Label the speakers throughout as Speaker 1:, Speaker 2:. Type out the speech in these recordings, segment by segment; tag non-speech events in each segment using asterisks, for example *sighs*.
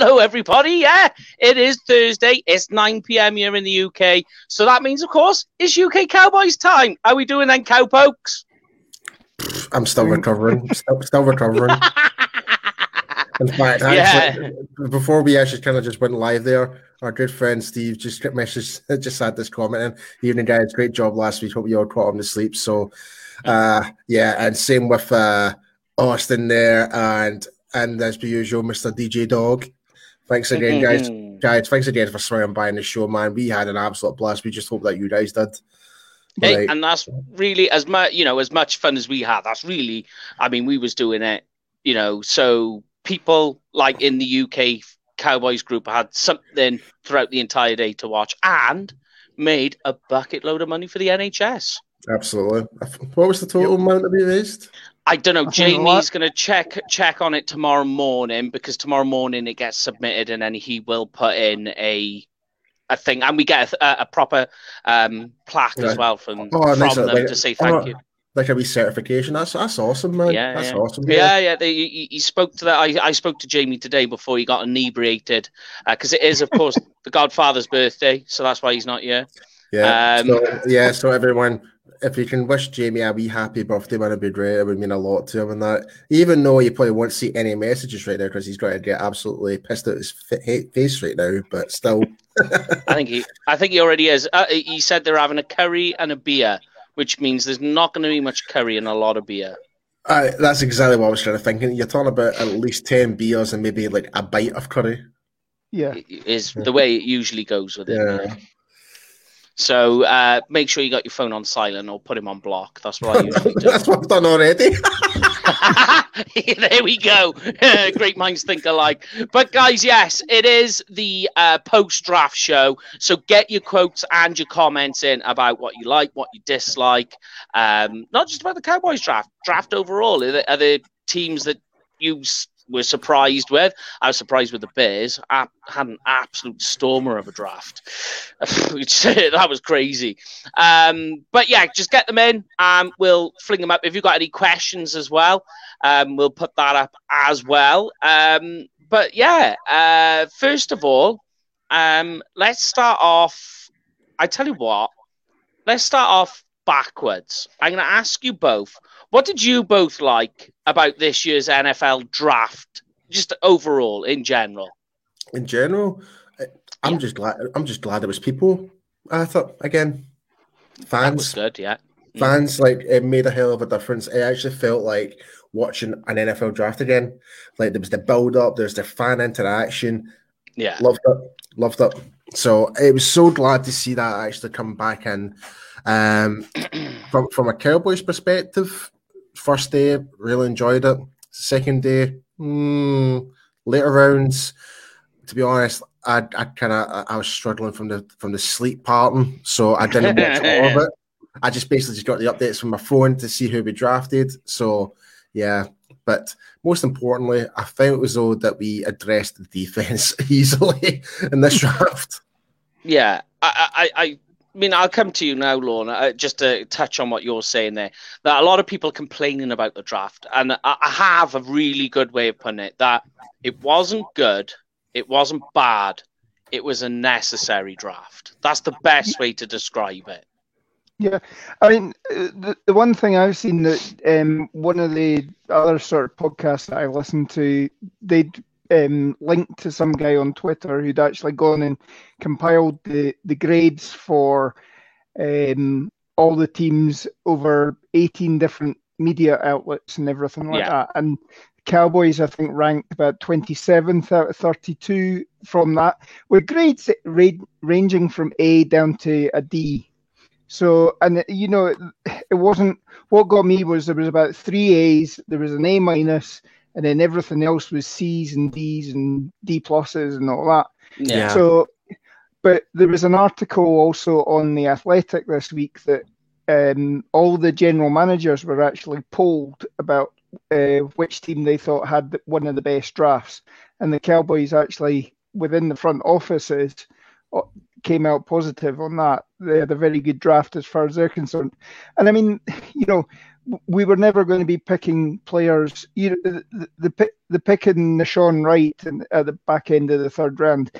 Speaker 1: Hello, everybody. Yeah, it is Thursday. It's 9 p.m. here in the UK. So that means, of course, it's UK Cowboys time. How are we doing then, cowpokes?
Speaker 2: I'm still recovering. *laughs* still, still recovering. In fact, actually, yeah. before we actually kind of just went live there, our good friend Steve just messaged, *laughs* just had this comment and evening guys, great job last week. Hope you all caught on to sleep. So, uh, yeah, and same with uh, Austin there, and and as per usual, Mr. DJ Dog. Thanks mm-hmm, again, guys. Mm-hmm. guys, thanks again for swinging by in the show, man. We had an absolute blast. We just hope that you guys did.
Speaker 1: Hey, and that's really as much, you know, as much fun as we had. That's really, I mean, we was doing it, you know, so people like in the UK Cowboys group had something throughout the entire day to watch and made a bucket load of money for the NHS.
Speaker 2: Absolutely. What was the total amount that we raised?
Speaker 1: I don't know. Jamie's going to check check on it tomorrow morning because tomorrow morning it gets submitted and then he will put in a a thing and we get a, a proper um, plaque yeah. as well from, oh, from them like, to say thank oh, you
Speaker 2: like a recertification. That's that's awesome, man. Yeah, that's
Speaker 1: yeah.
Speaker 2: awesome.
Speaker 1: Yeah, yeah. yeah he, he, spoke to that. I, I spoke to Jamie today before he got inebriated because uh, it is, of course, *laughs* the Godfather's birthday, so that's why he's not here.
Speaker 2: Yeah. Um, so, yeah. So everyone, if you can wish Jamie a wee happy birthday, man, it'd be great. It would mean a lot to him, and that even though you probably won't see any messages right now because he's going to get absolutely pissed at his face right now, but still. *laughs*
Speaker 1: I think he, I think he already is. Uh, he said they're having a curry and a beer which means there's not going to be much curry and a lot of beer.
Speaker 2: Uh, that's exactly what I was trying to think. You're talking about at least 10 beers and maybe like a bite of curry.
Speaker 3: Yeah.
Speaker 1: Is the way it usually goes with it. Yeah. So uh, make sure you got your phone on silent or put him on block. That's what I *laughs* usually do.
Speaker 2: That's what I've done already. *laughs*
Speaker 1: there we go. *laughs* Great minds think alike. But guys, yes, it is the uh, post-draft show. So get your quotes and your comments in about what you like, what you dislike. Um, not just about the Cowboys draft, draft overall. Are there, are there teams that you were surprised with. I was surprised with the Bears. I had an absolute stormer of a draft. *laughs* that was crazy. Um, but yeah, just get them in. Um, we'll fling them up. If you've got any questions as well, um, we'll put that up as well. Um, but yeah, uh, first of all, um, let's start off. I tell you what, let's start off backwards. I'm going to ask you both what did you both like about this year's NFL draft, just overall in general?
Speaker 2: In general, I'm yeah. just glad. I'm just glad there was people. I thought again, fans.
Speaker 1: good, yeah.
Speaker 2: Mm. Fans like it made a hell of a difference. It actually felt like watching an NFL draft again. Like there was the build up, there's the fan interaction.
Speaker 1: Yeah,
Speaker 2: loved it, loved it. So it was so glad to see that actually come back in. Um, *clears throat* from from a Cowboys perspective, First day, really enjoyed it. Second day, mm, later rounds. To be honest, I, I kind of I was struggling from the from the sleep pattern, so I didn't watch all of it. *laughs* I just basically just got the updates from my phone to see who we drafted. So yeah, but most importantly, I found as though that we addressed the defense *laughs* easily in this draft.
Speaker 1: Yeah, I, I, I I mean, I'll come to you now, Lorna, uh, just to touch on what you're saying there. That a lot of people complaining about the draft, and I, have a really good way of putting it that it wasn't good, it wasn't bad, it was a necessary draft. That's the best way to describe it.
Speaker 3: Yeah, I mean, uh, the, the one thing I've seen that um, one of the other sort of podcasts that I listened to, they um, linked to some guy on Twitter who'd actually gone and compiled the, the grades for um, all the teams over 18 different media outlets and everything like yeah. that. And Cowboys, I think, ranked about 27th out of 32 from that, with grades ra- ranging from A down to a D. So, and you know, it, it wasn't what got me was there was about three A's, there was an A minus, and then everything else was C's and D's and D pluses and all that.
Speaker 1: Yeah.
Speaker 3: So, but there was an article also on the Athletic this week that um, all the general managers were actually polled about uh, which team they thought had one of the best drafts, and the Cowboys actually within the front offices uh, came out positive on that. They had a very good draft as far as they're concerned. And I mean, you know, we were never going to be picking players. You know, the the, the picking Nahshon Wright and at the back end of the third round,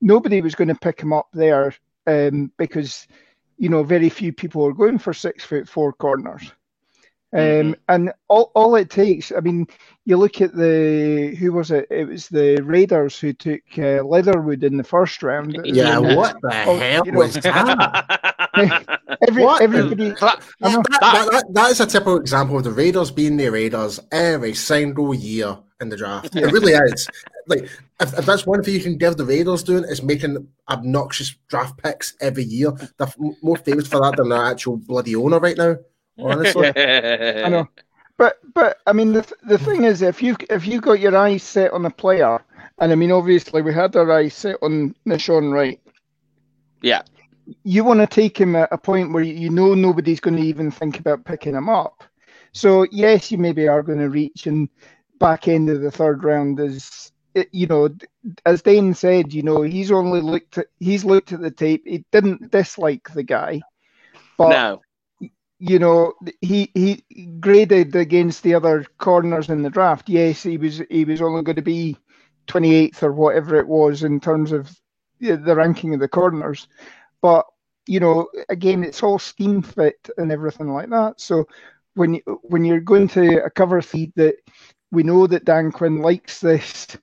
Speaker 3: nobody was going to pick him up there um, because you know very few people are going for six foot four corners. Um, mm-hmm. And all, all it takes, I mean, you look at the who was it? It was the Raiders who took uh, Leatherwood in the first round.
Speaker 2: Yeah, what the oh, hell you know, was that? *laughs*
Speaker 3: every, what? Everybody,
Speaker 2: that, that, that, that is a typical example of the Raiders being the Raiders every single year in the draft. It really is. Like, if, if, that's one thing you can give the Raiders doing is making obnoxious draft picks every year. They're more famous for that than their actual bloody owner right now. Honestly, *laughs*
Speaker 3: I know. But but I mean the the thing is if you if you got your eyes set on a player, and I mean obviously we had our eyes set on Nahshon Wright.
Speaker 1: Yeah.
Speaker 3: You want to take him at a point where you know nobody's going to even think about picking him up. So yes, you maybe are going to reach and back end of the third round is you know as Dane said, you know he's only looked at he's looked at the tape. He didn't dislike the guy, but no you know, he he graded against the other corners in the draft. Yes, he was he was only going to be 28th or whatever it was in terms of the ranking of the corners, but you know, again, it's all scheme fit and everything like that. So when you, when you're going to a cover feed that we know that Dan Quinn likes this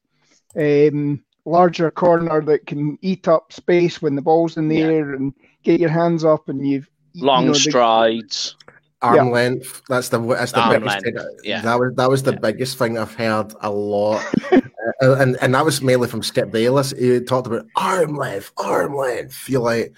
Speaker 3: um, larger corner that can eat up space when the ball's in the yeah. air and get your hands up and you've
Speaker 1: long you know, strides.
Speaker 2: Arm yeah. length. That's the that's the Arm biggest thing. Yeah. That was that was the yeah. biggest thing I've heard a lot, *laughs* uh, and and that was mainly from Skip Bayless. He talked about arm length, arm length. Feel like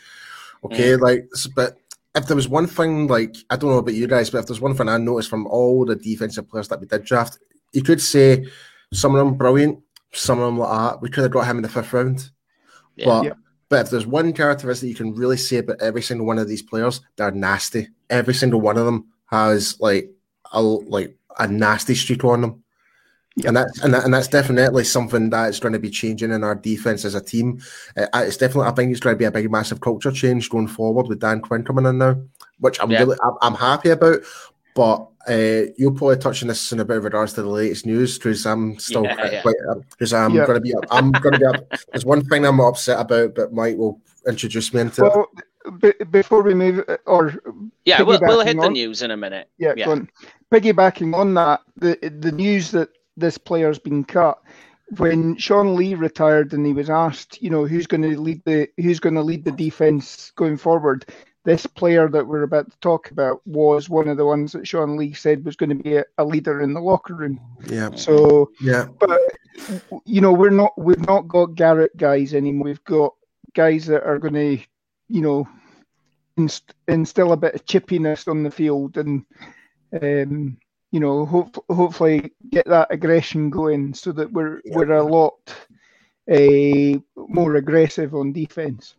Speaker 2: okay, mm. like but if there was one thing, like I don't know about you guys, but if there's one thing I noticed from all the defensive players that we did draft, you could say some of them brilliant, some of them like that. We could have got him in the fifth round, yeah. but yeah. But if there's one characteristic that you can really say about every single one of these players, they're nasty. Every single one of them has like a like a nasty streak on them. And that's and, that, and that's definitely something that's going to be changing in our defense as a team. Uh, it's definitely I think it's going to be a big massive culture change going forward with Dan Quinn coming in now, which I'm yeah. really I'm, I'm happy about. But uh, you'll probably touch on this in a bit of regards to the latest news because I'm still yeah, quite because yeah. I'm yeah. going to be I'm going to be up. There's one thing I'm upset about, but Mike will introduce me into. Well,
Speaker 3: b- before we move, or
Speaker 1: yeah, we'll, we'll hit on, the news in a minute.
Speaker 3: Yeah, yeah. On, piggybacking on that, the the news that this player's been cut when Sean Lee retired and he was asked, you know, who's going to lead the who's going to lead the defense going forward, this player that we're about to talk about was one of the ones that Sean Lee said was going to be a, a leader in the locker room.
Speaker 2: Yeah.
Speaker 3: So
Speaker 2: yeah,
Speaker 3: but you know we're not we've not got Garrett guys anymore. We've got guys that are going to you know inst- instill a bit of chippiness on the field and um, you know hope- hopefully get that aggression going so that we're yeah. we're a lot uh, more aggressive on defense.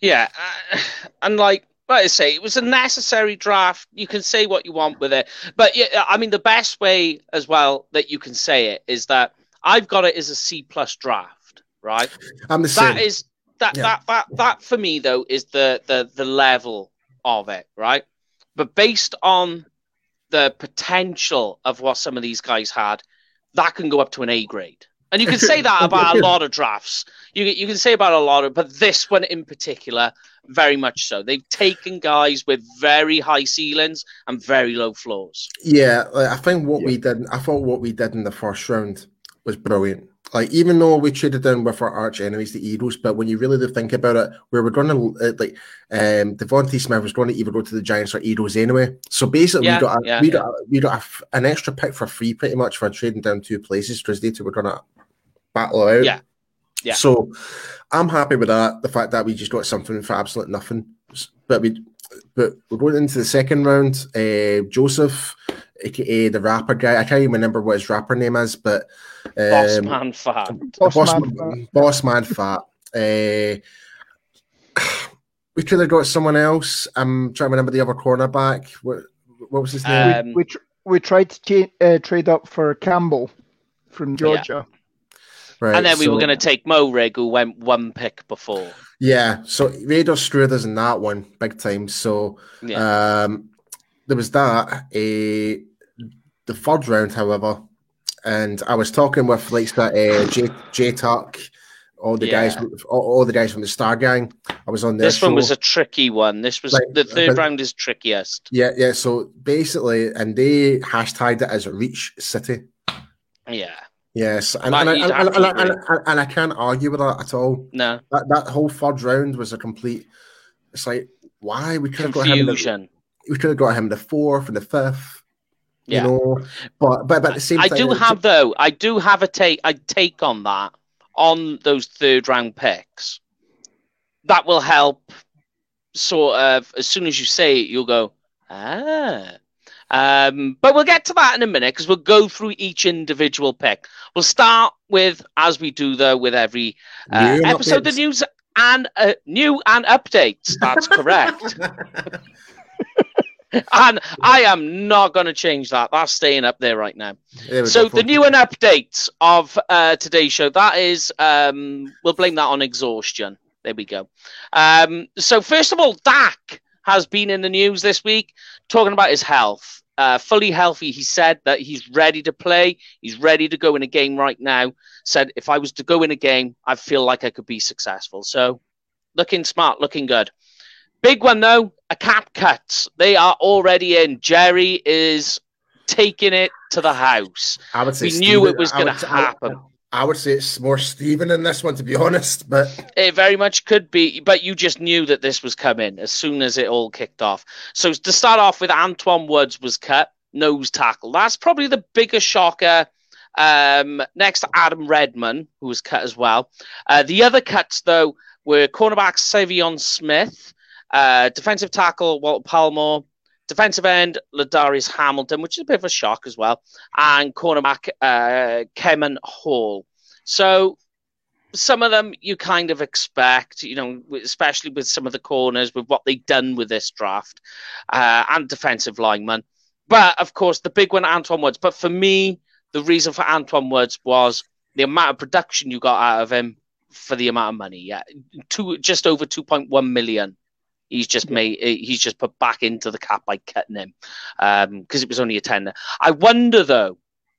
Speaker 1: Yeah, uh, *sighs* and like like I say, it was a necessary draft. You can say what you want with it, but yeah, I mean the best way as well that you can say it is that I've got it as a C plus draft, right?
Speaker 2: I'm the same.
Speaker 1: That is that yeah. that that that for me though is the the the level of it, right? But based on the potential of what some of these guys had, that can go up to an A grade. And you can say that *laughs* about a lot of drafts. You you can say about a lot of, but this one in particular, very much so. They've taken guys with very high ceilings and very low floors.
Speaker 2: Yeah, I think what yeah. we did, I thought what we did in the first round was brilliant. Like even though we traded in with our arch enemies, the Eagles, but when you really do think about it, we were going to uh, like um DeVonta Smith was going to either go to the Giants or Eagles anyway. So basically, yeah, we got a, yeah, we got a, we got a, an extra pick for free, pretty much for trading down two places because they two were going to battle out.
Speaker 1: Yeah. Yeah.
Speaker 2: So I'm happy with that. The fact that we just got something for absolute nothing. But we but we're going into the second round. Uh, Joseph, aka the rapper guy. I can't even remember what his rapper name is, but
Speaker 1: um, Boss Man Fat.
Speaker 2: Boss, Boss Man, man, Boss Man Fat. Uh, *sighs* we could have got someone else. I'm trying to remember the other cornerback. What, what was his name?
Speaker 3: Um, we, we, tr- we, tried to uh, trade up for Campbell from Georgia.
Speaker 1: Right, and then we so, were going to take Moehrig, who went one pick before.
Speaker 2: Yeah, so Raiders screwed us in that one big time. So, yeah. um, there was that. Uh, the third round, however, and I was talking with like uh, J J Tuck, all the
Speaker 1: Yeah.
Speaker 2: guys, all, all the guys from the Star Gang. I was on
Speaker 1: This one was a tricky one. This was
Speaker 2: Right,
Speaker 1: the third
Speaker 2: but-
Speaker 1: round is trickiest.
Speaker 2: yeah, yeah. So basically, and they hashtagged it as Reach City.
Speaker 1: Yeah.
Speaker 2: Yes, and, and, and, and, I can't argue with that at all.
Speaker 1: No.
Speaker 2: That that whole third round was a complete. It's like why we could have got him. The, we could have got him the fourth and the fifth.
Speaker 1: Yeah.
Speaker 2: You know, but but, but at the same thing.
Speaker 1: I
Speaker 2: time,
Speaker 1: do have though. I do have a take. I take on that on those third round picks. That will help. Sort of as soon as you say it, you'll go ah. Um, but we'll get to that in a minute because we'll go through each individual pick. We'll start with, as we do though, with every uh,
Speaker 2: New
Speaker 1: episode, the news and uh, new and updates. That's correct. *laughs* *laughs* and I am not going to change that. That's staying up there right now.
Speaker 2: There
Speaker 1: So the new and updates of uh, today's show that is um, we'll blame that on exhaustion. There we go. Um, so first of all, Dak has been in the news this week talking about his health. Uh, fully healthy, he said that he's ready to play. He's ready to go in a game right now. Said if I was to go in a game, I feel like I could be successful. So looking smart, looking good. Big one though, a cap cut. They are already in. Jerry is taking it to the house.
Speaker 2: I would say
Speaker 1: We knew it was going to
Speaker 2: would say- I would-
Speaker 1: happen.
Speaker 2: I would say it's more Stephen in this one, to be honest. But
Speaker 1: It very much could be, but you just knew that this was coming as soon as it all kicked off. So to start off with, Antwaun Woods was cut, nose tackle. That's probably the biggest shocker. Um, next, Adam Redmond, who was cut as well. Uh, the other cuts, though, were cornerback Saivion Smith, uh, defensive tackle Walt Palmore, defensive end Ladarius Hamilton, which is a bit of a shock as well, and cornerback uh, Kemen Hall. So some of them you kind of expect, you know, especially with some of the corners, with what they've done with this draft, uh, and defensive linemen. But of course, the big one, Antwaun Woods. But for me, the reason for Antwaun Woods was the amount of production you got out of him for the amount of money. Yeah, two, just over two point one million. He's just made. He's just put back into the cap by cutting him um, because it was only a tender. I wonder though.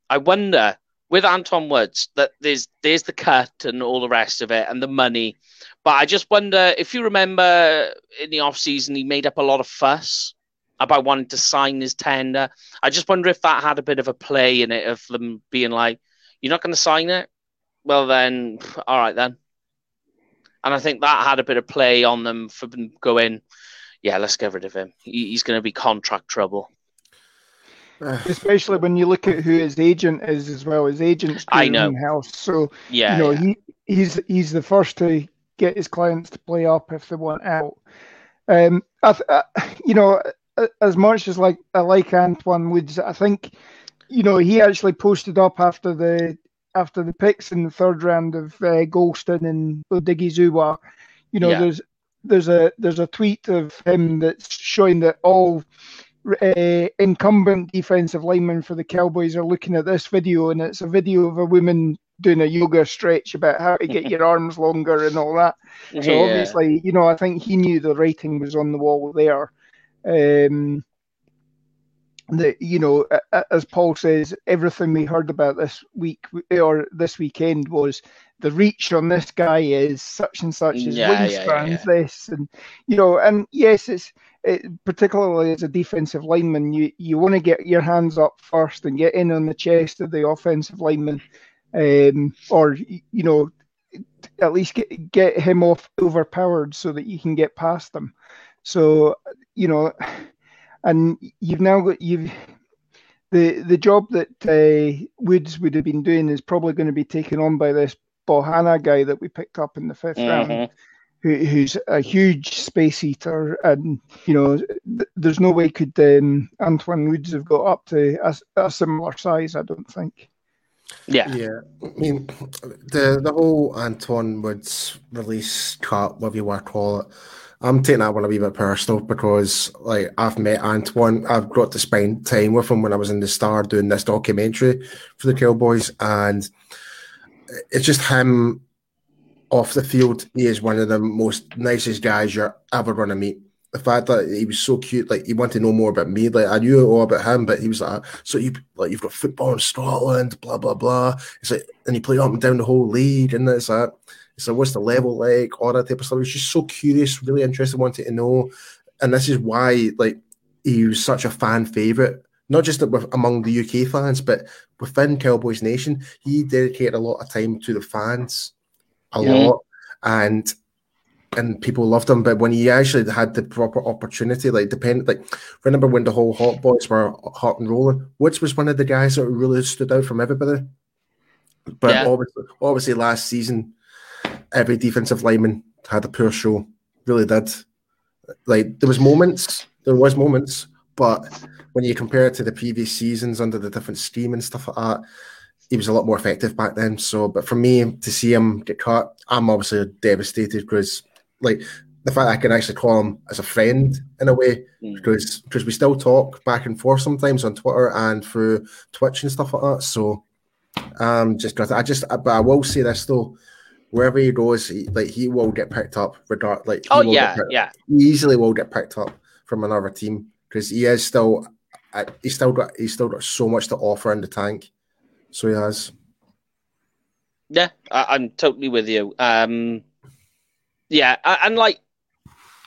Speaker 1: I wonder with Antwaun Woods that there's there's the cut and all the rest of it and the money. But I just wonder if you remember in the off season he made up a lot of fuss about wanting to sign his tender. I just wonder if that had a bit of a play in it of them being like, You're not gonna sign it? Well then all right then. And I think that had a bit of play on them for going, Yeah, let's get rid of him. He's gonna be contract trouble. *sighs*
Speaker 3: Especially when you look at who his agent is as well. His agent's
Speaker 1: I know.
Speaker 3: house, so
Speaker 1: Yeah.
Speaker 3: you know
Speaker 1: yeah.
Speaker 3: he he's he's the first to get his clients to play up if they want out. Um, I, th- uh, you know, as much as like I like Antwaun Woods, I think you know he actually posted up after the after the picks in the third round of uh, Golston and Odighizuwa. You know,
Speaker 1: Yeah.
Speaker 3: there's there's a there's a tweet of him that's showing that all uh, incumbent defensive linemen for the Cowboys are looking at this video, and it's a video of a woman doing a yoga stretch about how to get *laughs* your arms longer and all that. So
Speaker 1: Yeah.
Speaker 3: obviously, you know, I think he knew the writing was on the wall there. Um, that you know, as Paul says, everything we heard about this week or this weekend was the reach on this guy is such and such. His
Speaker 1: Yeah, yeah, yeah, yeah.
Speaker 3: this, and you know, and yes, it's it, particularly as a defensive lineman, you you want to get your hands up first and get in on the chest of the offensive lineman, um, or you know, at least get get him off overpowered so that you can get past them. So you know, and you've now got you've the the job that uh, Woods would have been doing is probably going to be taken on by this Bohanna guy that we picked up in the 5th round
Speaker 1: Mhm.
Speaker 3: who, who's a huge space eater, and you know, th- there's no way could um, Antwaun Woods have got up to a, a similar size. I don't think.
Speaker 1: Yeah.
Speaker 2: yeah, I mean, the the whole Antwaun Woods release cut, whatever you want to call it, I'm taking that one a wee bit personal because, like, I've met Antwaun, I've got to spend time with him when I was in the Star doing this documentary for the Cowboys, and it's just him off the field. He is one of the most nicest guys you're ever going to meet. the fact that he was so cute, like he wanted to know more about me. Like I knew all about him, but he was like, "So you like you've got football in Scotland, blah blah blah." It's like, and you play up and down the whole league, and it's like, like, what's the level like? All that type of stuff. He was just so curious, really interested, wanted to know, and this is why like he was such a fan favorite. Not just among the UK fans, but within Cowboys Nation, he dedicated a lot of time to the fans, a yeah. lot, and and people loved him. But when he actually had the proper opportunity, like depend, like remember when the whole Hot Boys were hot and rolling, which was one of the guys that really stood out from everybody. But yeah. obviously, obviously, last season, every defensive lineman had a poor show. Really did. Like there was moments, there was moments, but when you compare it to the previous seasons under the different scheme and stuff like that, he was a lot more effective back then. So, but for me to see him get cut, I'm obviously devastated because like the fact I can actually call him as a friend in a way mm. because because we still talk back and forth sometimes on Twitter and through Twitch and stuff like that. So um just got I just but I will say this though wherever he goes he, like he will get picked up regard like
Speaker 1: oh yeah yeah
Speaker 2: he easily will get picked up from another team because he is still he's still got he's still got so much to offer in the tank so he has
Speaker 1: yeah I, I'm totally with you um yeah, and like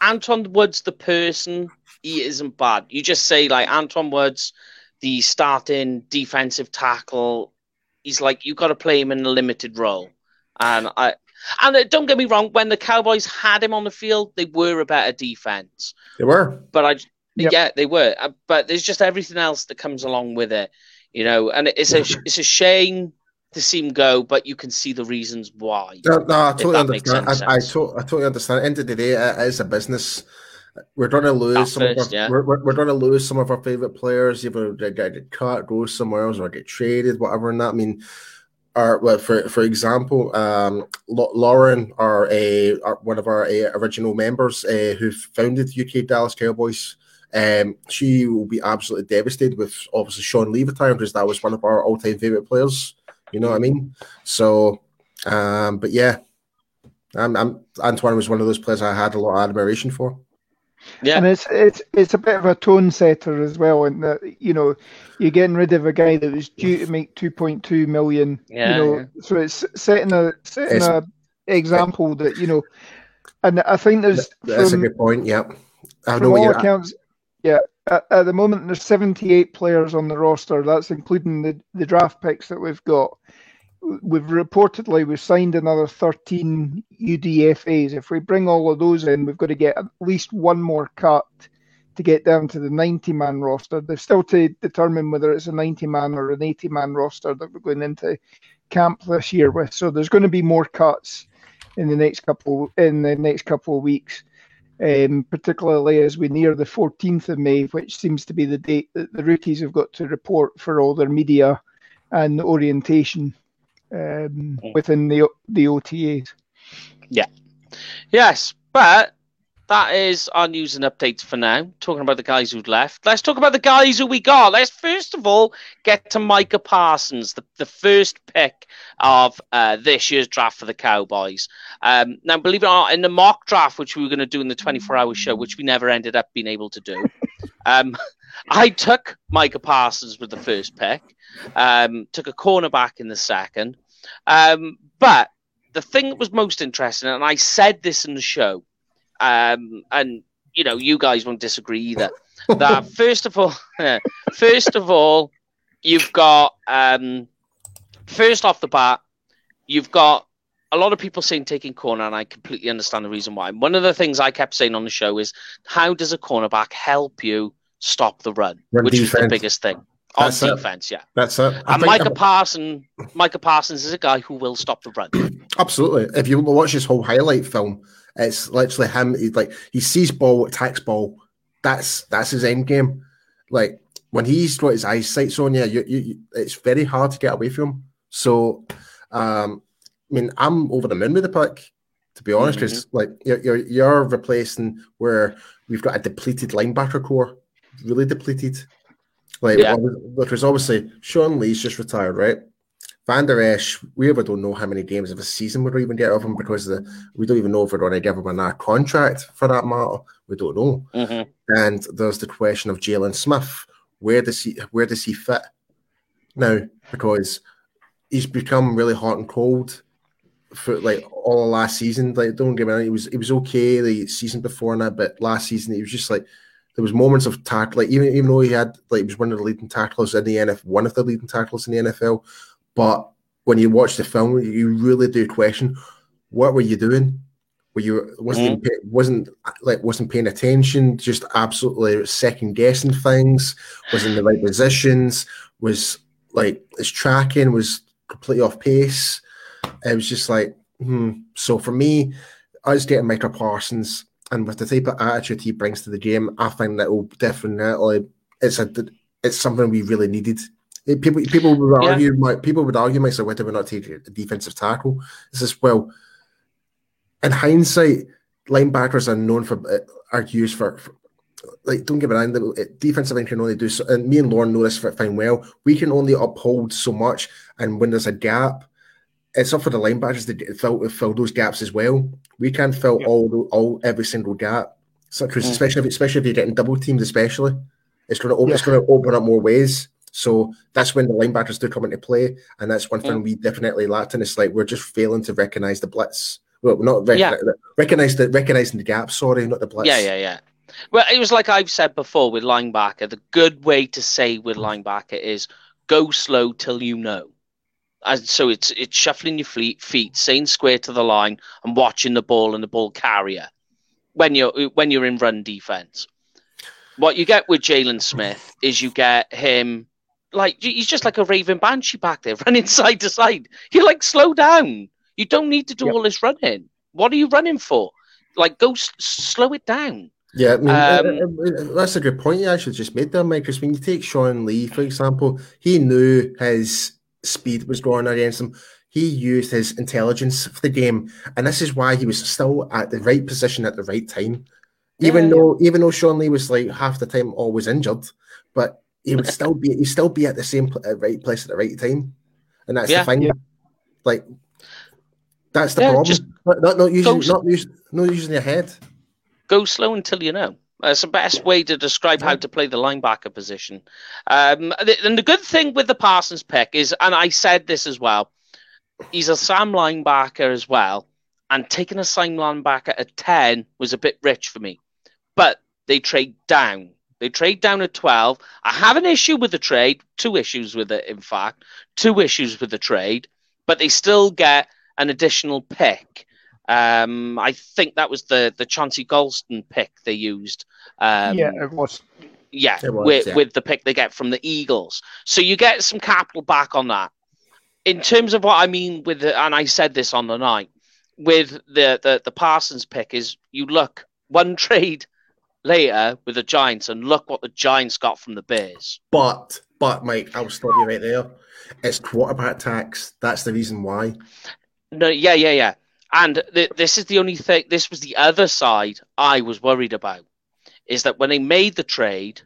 Speaker 1: Antwaun Woods, the person, he isn't bad. You just say like Antwaun Woods, the starting defensive tackle. He's like you got to play him in a limited role, and I and uh, don't get me wrong. When the Cowboys had him on the field, they were a better defense.
Speaker 2: They were,
Speaker 1: but I yep. yeah they were. Uh, but there's just everything else that comes along with it, you know. And it's a *laughs* it's a shame to see him go, but you can see the reasons why.
Speaker 2: No, no I totally understand. I, I, to, I, totally understand. End of the day, it is a business. We're going to lose some. First, of our, yeah. we're, we're, we're going to lose some of our favorite players. Either they get cut, go somewhere else, or get traded, whatever. And that I mean, our well, for for example, um, Lauren, our a our, one of our uh, original members uh, who founded the UK Dallas Cowboys. Um, she will be absolutely devastated with obviously Sean Lee retiring because that was one of our all-time favorite players. You know what I mean? So, um, but yeah, I'm, I'm, Antwaun was one of those players I had a lot of admiration for.
Speaker 3: Yeah, and it's it's it's a bit of a tone setter as well, and that you know you're getting rid of a guy that was due to make 2.2 million. Yeah, you know, yeah. so it's setting a setting it's, a example that you know, and I think there's
Speaker 2: that's from, a good point. Yeah,
Speaker 3: I know all accounts. At. Yeah, at, at, the moment there's 78 players on the roster. That's including the, the draft picks that we've got. We've reportedly we've signed another 13 UDFA's. If we bring all of those in, we've got to get at least one more cut to get down to the 90 man roster. They're still to determine whether it's a 90 man or an 80 man roster that we're going into camp this year with. So there's going to be more cuts in the next couple in the next couple of weeks um, particularly as we near the 14th of May, which seems to be the date that the rookies have got to report for all their media and orientation um, within the the OTAs.
Speaker 1: Yeah. Yes, but that is our news and updates for now. Talking about the guys who've left. Let's talk about the guys who we got. Let's first of all get to Micah Parsons, the, the first pick of uh, this year's draft for the Cowboys. Um, now, believe it or not, in the mock draft, which we were going to do in the 24 hour show, which we never ended up being able to do, um, *laughs* I took Micah Parsons with the first pick, um, took a cornerback in the second. Um, but the thing that was most interesting, and I said this in the show, um, and you know, you guys won't disagree either. *laughs* that first of all, *laughs* first of all, you've got um, first off the bat, you've got a lot of people saying taking corner, and I completely understand the reason why. One of the things I kept saying on the show is, how does a cornerback help you stop the run, run which defense. is the biggest thing on That's defense.
Speaker 2: It. Yeah, That's it.
Speaker 1: I and Micah Parsons, Micah Parsons is a guy who will stop the run. *clears throat*
Speaker 2: Absolutely. If you watch his whole highlight film, it's literally him. He's like he sees ball, attacks ball. That's that's his end game. Like when he's got his eyesight on you, you, you, it's very hard to get away from him. So, um, I mean, I'm over the moon with the pick, to be honest, because mm-hmm. like you're, you're you're replacing where we've got a depleted linebacker core, really depleted. Like, yeah. because obviously Sean Lee's just retired, right? Van der Esch, we ever don't know how many games of a season we'll even get of him because the, we don't even know if we're going to give him a contract for that matter. We don't know.
Speaker 1: Mhm.
Speaker 2: And there's the question of Jaylon Smith. Where does he where does he fit now? Because he's become really hot and cold for like all of last season. Like don't get me wrong, he was he was okay the season before that, but last season he was just like there was moments of tackle, like even even though he had like he was one of the leading tacklers in the NFL, one of the leading tacklers in the NFL. But when you watch the film, you really do question what were you doing? Were you wasn't pay, wasn't like wasn't paying attention? Just absolutely second guessing things. Was in the right positions. Was like his tracking was completely off pace. It was just like hmm. So for me, I was getting Micah Parsons, and with the type of attitude he brings to the game, I think that will definitely it's a it's something we really needed. It- people people would
Speaker 1: Yeah.
Speaker 2: argue my people would argue myself why did we not take a defensive tackle? This is well in hindsight, linebackers are known for uh, are used for, for like don't get me wrong, uh, defensive end can only do so. And me and Lauren know this fine well. We can only uphold so much, and when there's a gap, it's up for the linebackers to get- fill fill those gaps as well. We can't fill
Speaker 3: Yeah.
Speaker 2: all all every single gap. So, 'cause
Speaker 1: Mm.
Speaker 2: especially if especially if you're getting double teams, especially, it's going to open, it's going to open up more ways. So that's when the linebackers do come into play, and that's one thing we definitely lacked. And it's like we're just failing to recognize the blitz. Well, not rec-
Speaker 1: Yeah.
Speaker 2: recognize the recognizing the gap. Sorry, not the blitz.
Speaker 1: Yeah, yeah, yeah. Well, it was like I've said before with linebacker. The good way to say with linebacker is go slow till you know. And so it's it's shuffling your feet, feet, staying square to the line, and watching the ball and the ball carrier when you're when you're in run defense. What you get with Jaylon Smith is you get him like he's just like a raving banshee back there, *laughs* running side to side. You're like, slow down. You don't need to do
Speaker 3: Yep.
Speaker 1: all this running. What are you running for? Like, go s- slow it down.
Speaker 2: Yeah, I mean,
Speaker 1: Um,
Speaker 2: that's a good point you actually just made there, Mike. Because when you take Sean Lee, for example, he knew his speed was going against him. He used his intelligence for the game, and this is why he was still at the right position at the right time. Even
Speaker 1: Yeah,
Speaker 2: though, even though Sean Lee was like half the time always injured, but he would still be, he'd still be at the same pl- uh, right place at the right time, and that's
Speaker 1: Yeah.
Speaker 2: the thing.
Speaker 3: Yeah.
Speaker 2: Like, that's the
Speaker 1: Yeah,
Speaker 2: problem.
Speaker 1: just
Speaker 2: not, not, not using,
Speaker 1: go-
Speaker 2: not using, not using your head.
Speaker 1: go slow until you know. That's the best way to describe how to play the linebacker position. Um, and the good thing with the Parsons pick is, and I said this as well, he's a Sam linebacker as well. And taking a Sam linebacker at 10 was a bit rich for me. But they trade down. They trade down at 12. I have an issue with the trade, two issues with it, in fact, two issues with the trade, but they still get an additional pick. Um, I think that was the the Chauncey Golston pick they used. Um,
Speaker 3: yeah, it was.
Speaker 1: yeah,
Speaker 2: It was,
Speaker 1: with,
Speaker 2: yeah.
Speaker 1: with the pick they get from the Eagles. So you get some capital back on that. In terms of what I mean with the, and I said this on the night, with the, the, the Parsons pick is you look one *laughs* trade later with the Giants and look what the Giants got from the Bears.
Speaker 2: But, but, Mike, I'll stop you right there. It's quarterback tax. That's the reason why.
Speaker 1: No, yeah, yeah, yeah. And th- this is the only thing. This was the other side I was worried about, is that when they made the trade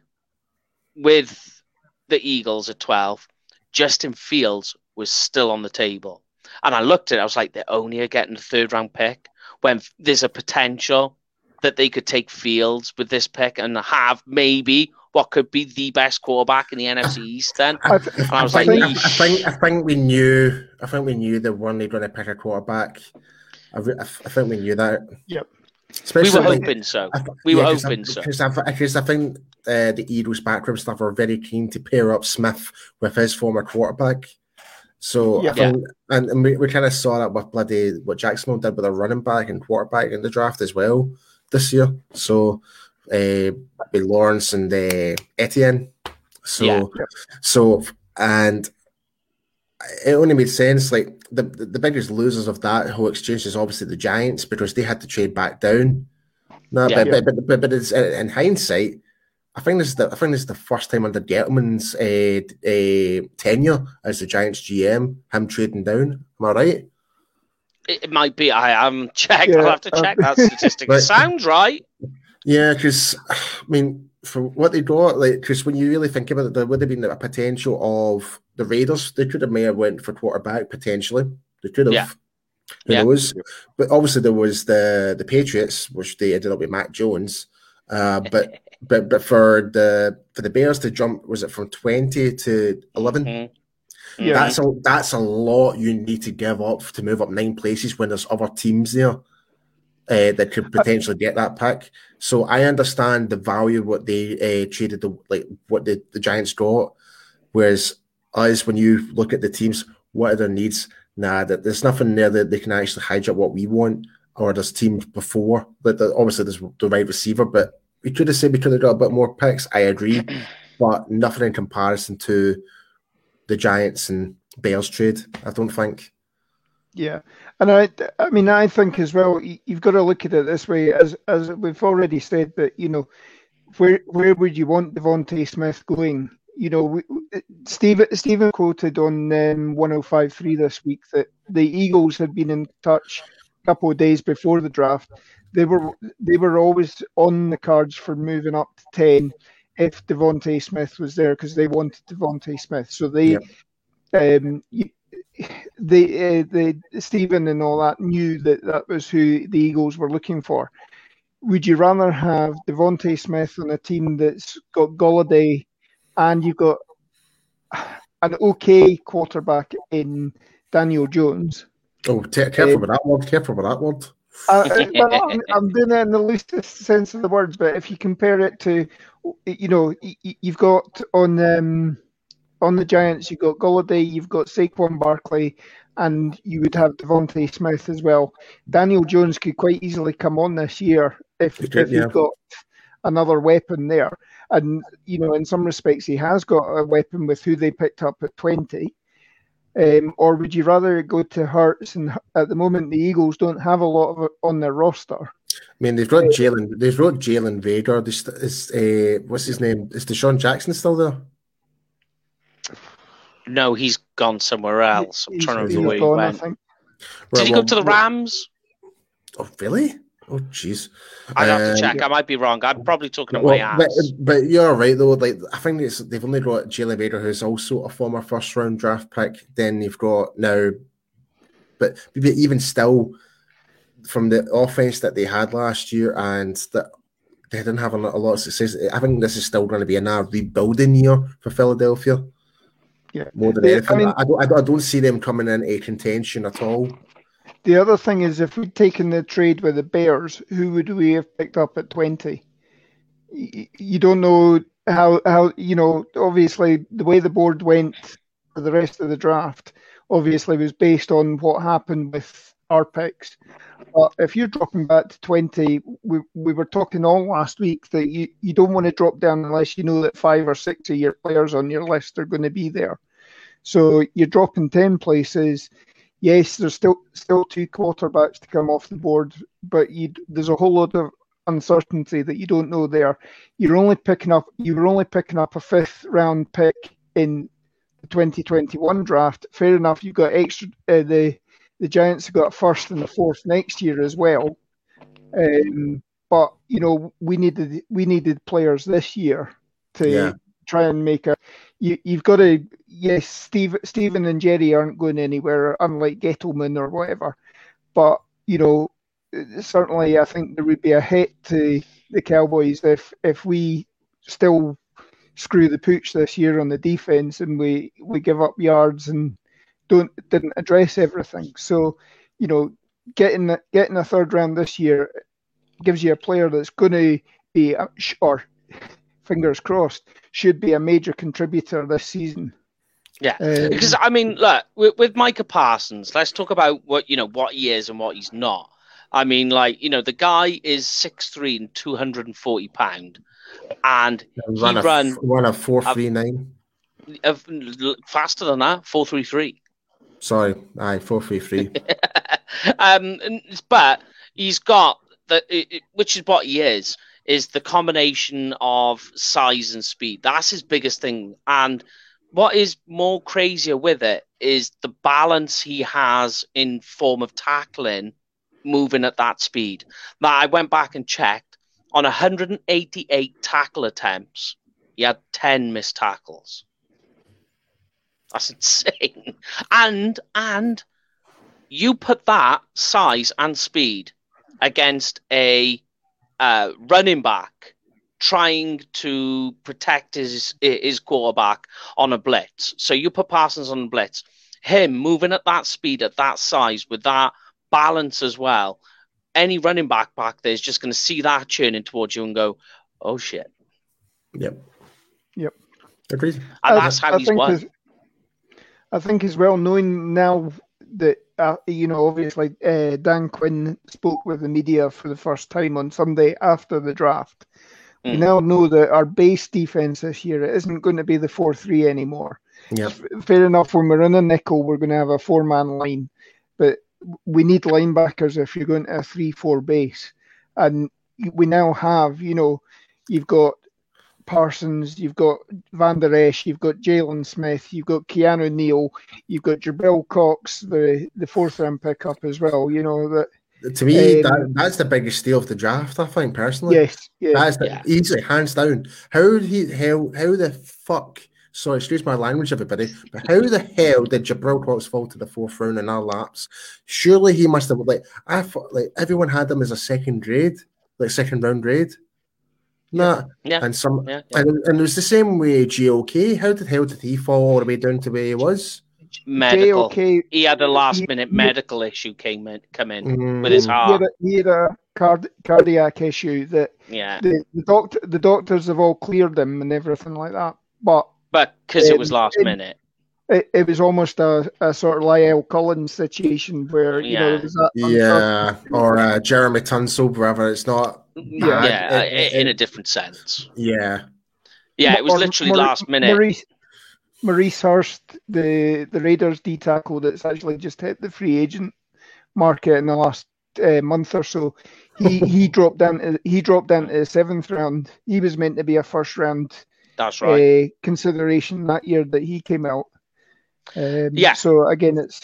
Speaker 1: with the Eagles at twelve, Justin Fields was still on the table, and I looked at it. I was like, they're only getting a third round pick when there's a potential that they could take Fields with this pick and have maybe what could be the best quarterback in the NFC East. Then
Speaker 3: I,
Speaker 1: and I was
Speaker 2: I
Speaker 1: like,
Speaker 2: think, I, I think, I think we knew. I think we knew they weren't going to pick a quarterback. I, re- I, I think we knew that.
Speaker 3: Yep.
Speaker 1: we
Speaker 2: Especially
Speaker 1: were
Speaker 2: like-
Speaker 1: hoping so.
Speaker 2: I
Speaker 1: We were
Speaker 2: 'cause I-
Speaker 1: hoping so.
Speaker 2: Because I, because I think uh, the Eagles backroom staff are very keen to pair up Smith with his former quarterback. So
Speaker 3: Yeah.
Speaker 2: I think, and, and we, we kind of saw that with bloody what Jacksonville did with a running back and quarterback in the draft as well this year. So uh, with Lawrence and uh, Etienne. So
Speaker 1: Yeah.
Speaker 2: so and it only made sense. Like the, the the biggest losers of that whole exchange is obviously the Giants because they had to trade back down. No,
Speaker 1: Yeah.
Speaker 2: but, but, but but but it's in hindsight. I think this is the I think this is the first time under Gettleman's uh, uh, tenure as the Giants GM, him trading down. Am I right?
Speaker 1: It, it might be. I haven't *laughs* checked. I'll have to check that statistic. *laughs*
Speaker 2: Right.
Speaker 1: Sounds right.
Speaker 2: Yeah, because I mean, for what they got, like, because when you really think about it, there would have been a potential of the Raiders, they could have may have went for quarterback potentially. They could have.
Speaker 1: Yeah.
Speaker 2: Who
Speaker 1: Yeah.
Speaker 2: knows? But obviously there was the the Patriots, which they ended up with Mac Jones. Uh, *laughs* but but but for the for the Bears to jump, was it from twenty to 11
Speaker 1: Mhm.
Speaker 3: Yeah.
Speaker 2: That's a that's a lot you need to give up to move up nine places when there's other teams there uh, that could potentially get that pick. So I understand the value of what they uh, traded the like what the, the Giants got, whereas us when you look at the teams, what are their needs? Nah, that there's nothing there that they can actually hijack what we want. Or there's teams before that that obviously there's the right receiver, but we could have said we could have got a bit more picks. I agree, *clears throat* but nothing in comparison to the Giants and Bears trade. I don't think.
Speaker 3: Yeah, and I, I mean, I think as well, you've got to look at it this way, as as we've already said that you know, where where would you want DeVonta Smith going? You know, we, Steve Stephen quoted on um, 105.3 this week that the Eagles had been in touch a couple of days before the draft. They were they were always on the cards for moving up to ten if DeVonta Smith was there because they wanted DeVonta Smith. So they, um, you, the uh, the Stephen and all that knew that that was who the Eagles were looking for. Would you rather have DeVonta Smith on a team that's got Golladay and you've got an okay quarterback in Daniel Jones?
Speaker 2: Oh, te- careful with that word. Careful with that word.
Speaker 3: Uh, uh, I'm, I'm doing it in the loosest sense of the words, but if you compare it to, you know, you've got on um, on the Giants, you've got Golladay, you've got Saquon Barkley, and you would have DeVonta Smith as well. Daniel Jones could quite easily come on this year if, if
Speaker 2: yeah.
Speaker 3: you've got another weapon there. And, you know, in some respects, he has got a weapon with who they picked up at 20. Um, or would you rather go to Hurts? And at the moment, the Eagles don't have a lot of it on their roster.
Speaker 2: I mean, they've got Jalen. They've got Jalen Reagor. This is uh, what's his name? Is DeSean Jackson still there?
Speaker 1: No, he's gone somewhere else. I'm
Speaker 3: He's-
Speaker 1: trying to remember where he
Speaker 3: gone,
Speaker 1: went.
Speaker 3: think.
Speaker 1: Did he go to the Rams?
Speaker 2: Oh, really? Oh, jeez.
Speaker 1: I'd have to
Speaker 2: Um,
Speaker 1: check. I might be wrong. I'm probably talking about
Speaker 2: Well,
Speaker 1: my
Speaker 2: but,
Speaker 1: ass.
Speaker 2: but you're right though. Like I think it's they've only got Jalen Reagor, who's also a former first round draft pick. Then you've got now, but, but even still, from the offense that they had last year, and that they didn't have a lot, a lot of success. I think this is still going to be a rebuilding year for Philadelphia.
Speaker 3: Yeah.
Speaker 2: more than
Speaker 3: Yeah,
Speaker 2: anything. I,
Speaker 3: mean-
Speaker 2: I, don't, I don't. I don't see them coming in a contention at all.
Speaker 3: The other thing is, if we'd taken the trade with the Bears, who would we have picked up at 20? You don't know how, how you know, obviously, the way the board went for the rest of the draft obviously was based on what happened with our picks. But if you're dropping back to 20, we, we were talking all last week that you, you don't want to drop down unless you know that five or six of your players on your list are going to be there. So you're dropping 10 places yes, there's still still two quarterbacks to come off the board, but you there's a whole lot of uncertainty that you don't know there. You're only picking up you were only picking up a fifth round pick in the 2021 draft. Fair enough, you've got extra. Uh, the the Giants have got a first and a fourth next year as well. Um, but you know we needed we needed players this year to
Speaker 2: Yeah.
Speaker 3: try and make a. You, you've got to yes, Steve, Stephen and Jerry aren't going anywhere, unlike Gettleman or whatever. But you know, certainly, I think there would be a hit to the Cowboys if if we still screw the pooch this year on the defense and we we give up yards and don't didn't address everything. So, you know, getting getting a third round this year gives you a player that's going to be uh, or fingers crossed should be a major contributor this season.
Speaker 1: Yeah.
Speaker 3: Um,
Speaker 1: Because I mean, look, with, with Micah Parsons, let's talk about what you know what he is and what he's not. I mean, like you know, the guy is six three and two hundred and forty pound, and
Speaker 2: Run a,
Speaker 1: run-
Speaker 2: run a four three nine.
Speaker 1: faster than that, four three three.
Speaker 2: Sorry, aye, four three three. *laughs*
Speaker 1: um, and- but he's got the, it- it- which is what he is, is the combination of size and speed. That's his biggest thing. And what is more crazier with it is the balance he has in form of tackling, moving at that speed. Now I went back and checked on 188 tackle attempts, he had 10 missed tackles. That's insane. And and you put that size and speed against a uh, running back trying to protect his his quarterback on a blitz. So you put Parsons on a blitz. Him moving at that speed, at that size, with that balance as well. Any running back back there is just going to see that churning towards you and go, "Oh shit!"
Speaker 2: Yep.
Speaker 3: Yep.
Speaker 2: Agreed.
Speaker 1: And
Speaker 3: I-
Speaker 1: that's how
Speaker 3: I
Speaker 1: he's
Speaker 3: think
Speaker 1: won.
Speaker 3: I think as well, knowing now that uh, you know, obviously uh, Dan Quinn spoke with the media for the first time on Sunday after the draft. We
Speaker 1: Mm.
Speaker 3: now know that our base defense this year it isn't going to be the four three anymore.
Speaker 2: Yep.
Speaker 3: F- Fair enough, when we're in a nickel, we're going to have a four man line, but we need linebackers if you're going to a three four base, and we now have, you know, you've got Parsons, you've got Van Der Esch, you've got Jaylon Smith, you've got Keanu Neal, you've got Jabril Cox, the the fourth round pickup as well. You know that
Speaker 2: To me,
Speaker 3: Um,
Speaker 2: that, that's the biggest steal of the draft. I think personally.
Speaker 3: yes, yes,
Speaker 2: That's the,
Speaker 1: Yeah.
Speaker 2: easily hands down. How he how how the fuck? Sorry, excuse my language, everybody. But how the hell did Jabril Cox fall to the fourth round in our laps? Surely he must have like I thought like everyone had him as a second grade, like second round grade. Nah,
Speaker 1: Yeah.
Speaker 2: and some
Speaker 1: Yeah, yeah.
Speaker 2: and, and it was the same way JOK. How the hell did he fall all the way down to where he was?
Speaker 1: Medical.
Speaker 3: JOK,
Speaker 1: He had a last
Speaker 3: He-
Speaker 1: minute
Speaker 3: he-
Speaker 1: medical issue came in, come in
Speaker 2: Mm,
Speaker 1: with his
Speaker 3: he had
Speaker 1: heart.
Speaker 3: a, he had a card, cardiac issue that
Speaker 1: Yeah,
Speaker 3: the, the doctor the doctors have all cleared him and everything like that. But
Speaker 1: but because it was last
Speaker 3: and-
Speaker 1: minute.
Speaker 3: It, it was almost a, a sort of Lyle Collins situation where you know
Speaker 1: Yeah.
Speaker 3: there was that
Speaker 2: Yeah, or uh, Laremy Tunsil, brother. It's not.
Speaker 1: Yeah,
Speaker 3: Yeah.
Speaker 1: uh,
Speaker 2: It- it-
Speaker 1: in a different sense.
Speaker 2: Yeah,
Speaker 1: Yeah, it was
Speaker 3: Or-
Speaker 1: literally
Speaker 3: Maur-
Speaker 1: last minute.
Speaker 3: Maurice, Maurice Hurst, the the Raiders D tackle that's actually just hit the free agent market in the last uh, month or so. He he *laughs* dropped down. He dropped down to the seventh round. He was meant to be a first round
Speaker 1: That's right.
Speaker 3: uh, consideration that year that he came out. Um,
Speaker 1: Yeah.
Speaker 3: So again, it's.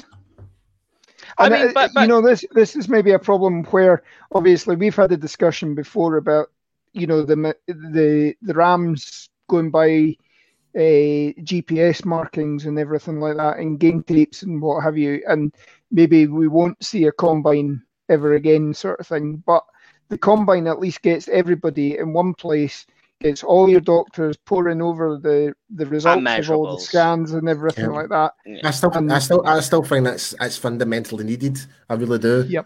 Speaker 1: I mean,
Speaker 3: uh,
Speaker 1: but, but
Speaker 3: you know, this this is maybe a problem where obviously we've had a discussion before about you know the the the Rams going by uh, GPS markings and everything like that, and game tapes and what have you, and maybe we won't see a combine ever again, sort of thing. But the combine at least gets everybody in one place, gets all your doctors pouring over the the results of all the scans and everything
Speaker 2: Yeah.
Speaker 3: like that.
Speaker 2: I still,
Speaker 3: And-
Speaker 2: I still, I still think that's that's fundamentally needed. I really do.
Speaker 3: Yep.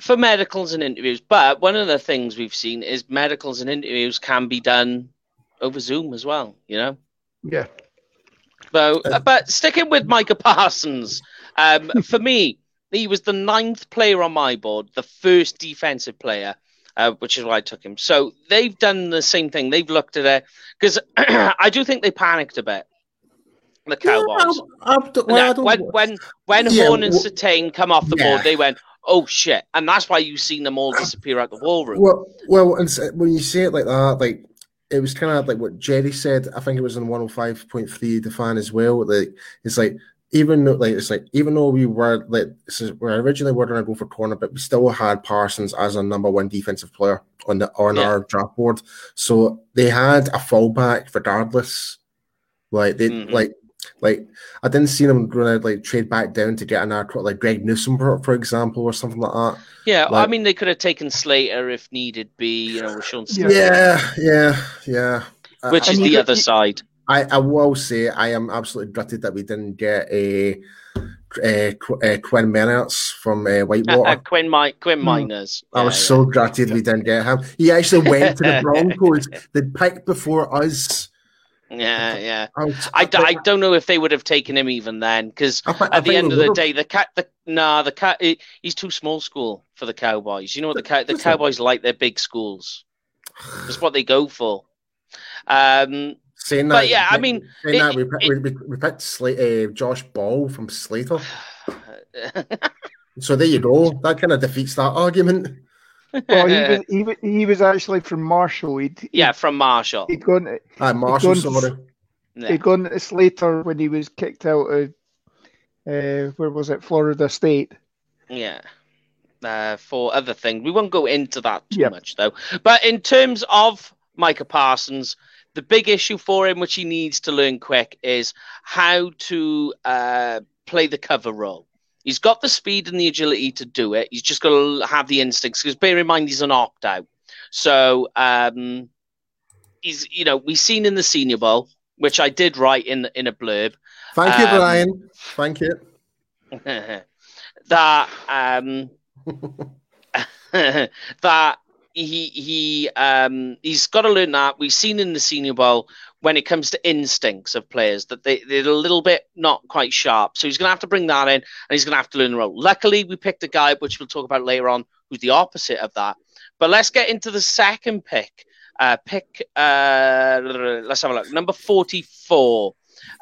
Speaker 1: for medicals and interviews. But one of the things we've seen is medicals and interviews can be done over Zoom as well. You know.
Speaker 3: Yeah.
Speaker 1: So,
Speaker 2: Uh,
Speaker 1: but sticking with Micah Parsons, um, for me, he was the ninth player on my board, the first defensive player, uh, which is why I took him. So they've done the same thing. They've looked at it because *clears throat* I do think they panicked a bit. The Cowboys.
Speaker 2: I, well,
Speaker 1: when when when
Speaker 2: Yeah,
Speaker 1: Horn and
Speaker 2: well-
Speaker 1: Surtain come off the
Speaker 2: Yeah.
Speaker 1: board, they went, "Oh shit!" And that's why you've seen them all disappear out of the wall room.
Speaker 2: Well, well, and when you say it like that, like it was kind of like what Jerry said. I think it was in one hundred five point three. The fan as well. Like it's like even though like it's like even though we were like this is, we originally were going to go for corner, but we still had Parsons as a number one defensive player on the on
Speaker 1: Yeah.
Speaker 2: our draft board. So they had a fallback regardless. Like they
Speaker 1: Mhm.
Speaker 2: like. Like I didn't see them going to like trade back down to get an like Greg Newsome, for, example, or something like that.
Speaker 1: yeah, I mean they could have taken Slater if needed be, you know, with Sean Slater,
Speaker 2: Yeah, yeah, yeah.
Speaker 1: Which
Speaker 3: And
Speaker 1: is the other
Speaker 3: you-
Speaker 1: side.
Speaker 2: I, I will say I am absolutely gutted that we didn't get a, a, a Quinn Meinerz from uh, Whitewater. *laughs*
Speaker 1: Quinn, Mi- Quinn
Speaker 3: Hmm.
Speaker 1: Meinerz.
Speaker 2: I was so gutted we didn't get him. He actually went to the *laughs* Broncos. They picked before us.
Speaker 1: Yeah, yeah.
Speaker 2: I, was-
Speaker 1: I, d- I don't know if they would have taken him even then, because at the end of the day, the cat, the nah, the cat, he- he's too small school for the Cowboys. You know what the cow, the Cowboys like their big schools. That's what they go for. Um,
Speaker 2: saying
Speaker 1: but
Speaker 2: that,
Speaker 1: yeah, I mean,
Speaker 2: saying
Speaker 1: it-
Speaker 2: that we,
Speaker 1: it-
Speaker 2: picked, we, we, we picked Sla- uh, Josh Ball from Slater. *sighs* So there you go. That kind of defeats that argument.
Speaker 3: Well, he was, he, wa- he was actually from Marshall. He'd,
Speaker 1: yeah, from Marshall.
Speaker 3: he'd gone to,
Speaker 2: Uh, Marshall,
Speaker 3: He's gone-
Speaker 2: sorry.
Speaker 1: Yeah.
Speaker 3: he'd gone to Slater when he was kicked out of uh, where was it, Florida State.
Speaker 1: Yeah. Uh, for other things. We won't go into that too
Speaker 3: Yep.
Speaker 1: much, though. But in terms of Micah Parsons, the big issue for him, which he needs to learn quick, is how to uh, play the cover role. He's got the speed and the agility to do it. He's just got to have the instincts. Because bear in mind, he's an opt out. So um, he's, you know, we've seen in the Senior Bowl, which I did write in in a blurb.
Speaker 2: Thank you, um, Brian. Thank you. *laughs*
Speaker 1: that um, *laughs* *laughs* that he he um, he's got to learn that. We've seen in the Senior Bowl when it comes to instincts of players that they, they're a little bit not quite sharp. So he's going to have to bring that in and he's going to have to learn the role. Luckily, we picked a guy, which we'll talk about later on, who's the opposite of that. But let's get into the second pick. Uh, pick, uh, let's have a look. Number 44,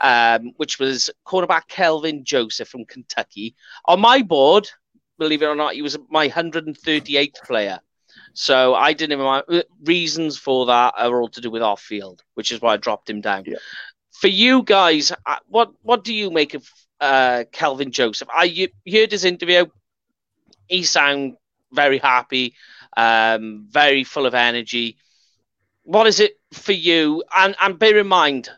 Speaker 1: um, which was quarterback Kelvin Joseph from Kentucky. On my board, believe it or not, he was my 138th player. So I didn't even mind. Uh, reasons for that are all to do with off field, which is why I dropped him down. Yeah. For you guys, uh, what what do you make of uh, Kelvin Joseph? I heard his interview. He sound very happy, um, very full of energy. What is it for you? And and bear in mind,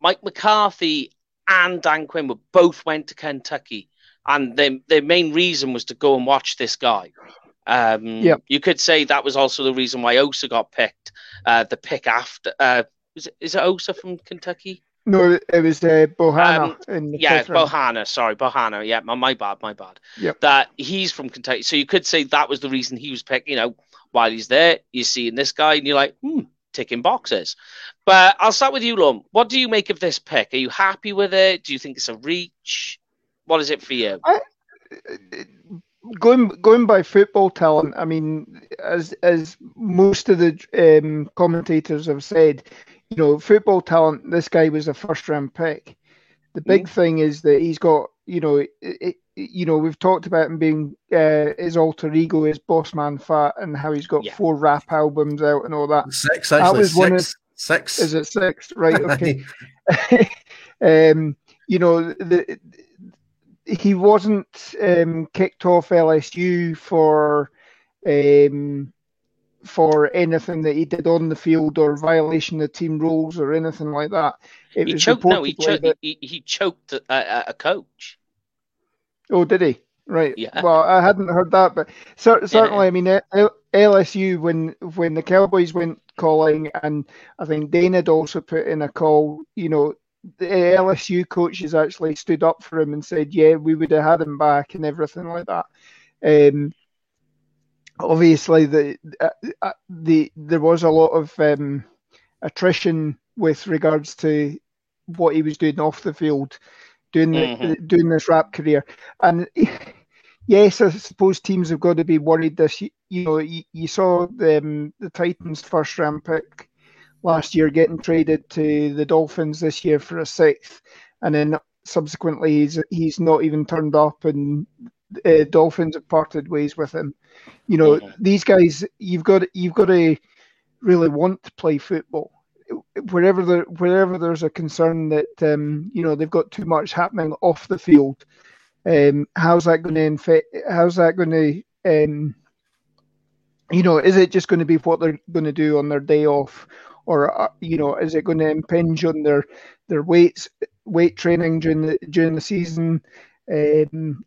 Speaker 1: Mike McCarthy and Dan Quinn were both went to Kentucky, and their their main reason was to go and watch this guy. Um, yeah, you could say that was also the reason why Osa got picked. Uh, the pick after uh, is it, is it Osa from Kentucky?
Speaker 3: No, it was uh, Bohanna. Um,
Speaker 1: yeah, Bohanna. Sorry, Bohanna. Yeah, my, my bad, my bad.
Speaker 3: Yeah,
Speaker 1: that he's from Kentucky. So you could say that was the reason he was picked. You know, while he's there, you're seeing this guy, and you're like, hmm, ticking boxes. But I'll start with you, Lum. What do you make of this pick? Are you happy with it? Do you think it's a reach? What is it for you? I,
Speaker 3: going going by football talent, I mean, as as most of the um, commentators have said, you know, football talent. This guy was a first round pick. The big mm. thing is that he's got, you know, it, it, you know, we've talked about him being uh, his alter ego is Bossman Fat and how he's got yeah. four rap albums out and all that.
Speaker 2: Six, actually, that was six. One of, six.
Speaker 3: Is it six? Right. *laughs* Okay. *laughs* um, you know, the he wasn't um, kicked off LSU for um, for anything that he did on the field or violation of team rules or anything like that.
Speaker 1: It he choked. No, he, cho- that... he, he choked a, a, coach.
Speaker 3: Oh, did he? Right. Yeah. Well, I hadn't heard that, but certainly, yeah. I mean, LSU when when the Cowboys went calling, and I think Dane had also put in a call. You know, the LSU coaches actually stood up for him and said, "Yeah, we would have had him back" and everything like that. Um, obviously, the uh, uh, the there was a lot of um, attrition with regards to what he was doing off the field, doing mm-hmm. the, doing this rap career, and. *laughs* Yes, I suppose teams have got to be worried. This, you know, you, you saw the, um, the Titans' first round pick last year, getting traded to the Dolphins this year for a sixth, and then subsequently he's he's not even turned up, and uh, Dolphins have parted ways with him. You know, yeah. these guys, you've got you've got to really want to play football. Wherever there, wherever there's a concern that um, you know they've got too much happening off the field, um, how's that going to infect? How's that going to um, you know, is it just going to be what they're going to do on their day off, or uh, you know, is it going to impinge on their their weights weight training during the during the season? Um,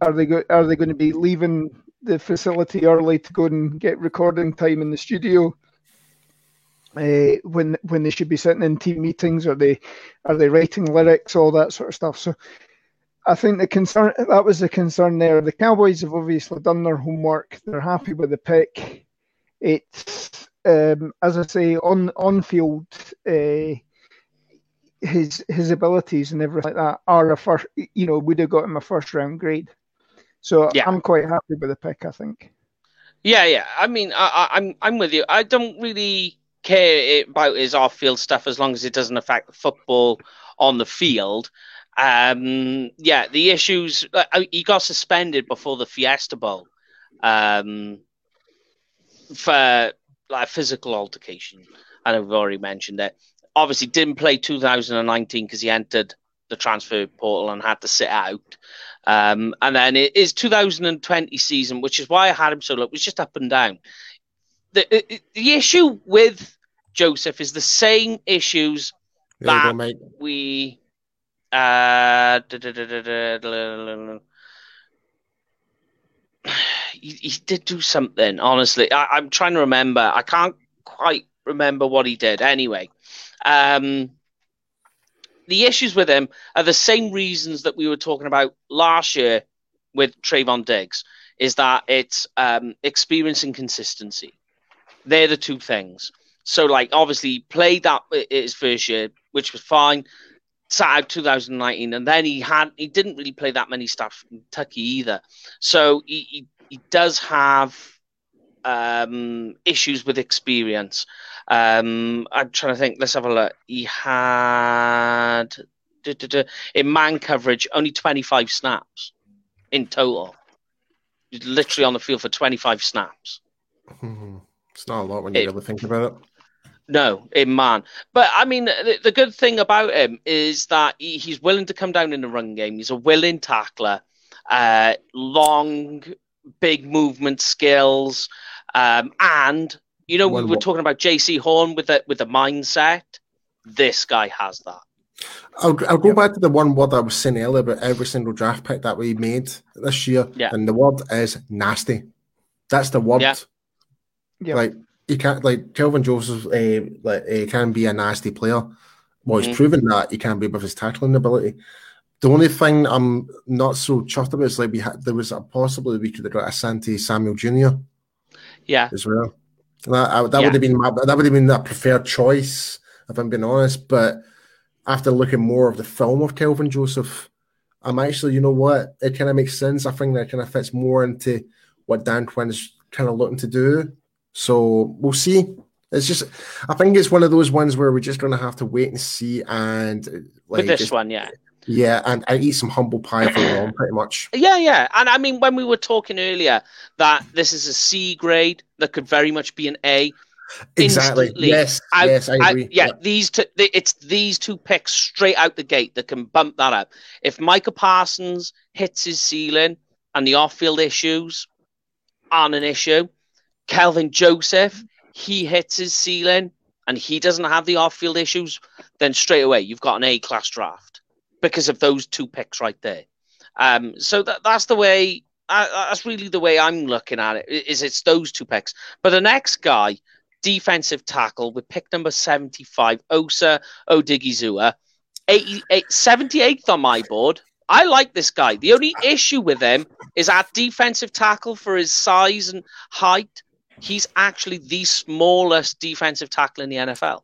Speaker 3: are they go, are they going to be leaving the facility early to go and get recording time in the studio? Uh, when when they should be sitting in team meetings, are they are they writing lyrics, all that sort of stuff? So I think the concern that was the concern there. The Cowboys have obviously done their homework. They're happy with the pick. It's um, as I say, on on field, uh, his his abilities and everything like that are a first. You know, would have got him a first round grade. So yeah. I'm quite happy with the pick. I think.
Speaker 1: Yeah, yeah. I mean, I, I'm I'm with you. I don't really care about his off field stuff as long as it doesn't affect the football on the field. Um, yeah, the issues. Uh, he got suspended before the Fiesta Bowl um, for like a physical altercation, and I've already mentioned it. Obviously, didn't play 2019 because he entered the transfer portal and had to sit out. Um, and then it is 2020 season, which is why I had him so low. It was just up and down. The, the issue with Joseph is the same issues
Speaker 2: There you go,
Speaker 1: that we. Uh, he, he did do something. Honestly, I, I'm trying to remember. I can't quite remember what he did. Anyway, um, the issues with him are the same reasons that we were talking about last year with Trevon Diggs. Is that it's um, experience and consistency. They're the two things. So, like, obviously, he played that i- his first year, which was fine. Sat out 2019, and then he had he didn't really play that many stuff in Kentucky either. So he he, he does have um, issues with experience. Um, I'm trying to think. Let's have a look. He had duh, duh, duh, in man coverage only 25 snaps in total. He's literally on the field for 25 snaps.
Speaker 2: Mhm. It's not a lot when you
Speaker 1: It-
Speaker 2: really think about it.
Speaker 1: No, in man. But I mean, the, the good thing about him is that he, he's willing to come down in the run game. He's a willing tackler, uh, long, big movement skills, um, and you know we
Speaker 2: One
Speaker 1: were
Speaker 2: more.
Speaker 1: talking about Jaycee Horn with the with the mindset. This guy has that.
Speaker 2: I'll, I'll go back to the one word I was saying earlier about every single draft pick that we made this year.
Speaker 1: Yeah.
Speaker 2: And the word is nasty. That's the word.
Speaker 1: Yeah.
Speaker 3: Yeah.
Speaker 2: Like, he can't, like, Kelvin Joseph uh, like, uh, can be a nasty player. Well, he's
Speaker 1: Mhm.
Speaker 2: proven that he can be with his tackling ability. The only thing I'm not so chuffed about is like we had there was a possibly we could have got Asante Samuel Jr.
Speaker 1: Yeah,
Speaker 2: as well. That, I, that
Speaker 1: Yeah.
Speaker 2: would have been my, that would have been a preferred choice if I'm being honest. But after looking more of the film of Kelvin Joseph, I'm actually you know what it kind of makes sense. I think that kind of fits more into what Dan Quinn is kind of looking to do. So we'll see. It's just I think it's one of those ones where we're just going to have to wait and see and uh, like
Speaker 1: with this
Speaker 2: just-
Speaker 1: one, yeah.
Speaker 2: yeah, and I eat some humble pie for long, pretty much. *clears throat*
Speaker 1: Yeah, yeah. And I mean, when we were talking earlier that this is a C grade that could very much be an A.
Speaker 2: Exactly.
Speaker 1: Instantly,
Speaker 2: Yes.
Speaker 1: I-
Speaker 2: yes, I
Speaker 1: I-
Speaker 2: agree.
Speaker 1: yeah, these two, it's these two picks straight out the gate that can bump that up. If Micah Parsons hits his ceiling and the off-field issues aren't an issue, Kelvin Joseph he hits his ceiling and he doesn't have the off-field issues, then straight away you've got an A-class draft because of those two picks right there. Um, so that that's the way. Uh, that's really the way I'm looking at it. Is it's those two picks, but the next guy defensive tackle with pick number 75, Osa Odighizuwa, 88, 78th on my board. I like this guy. The only issue with him is at defensive tackle for his size and height. He's actually the smallest defensive tackle in the NFL.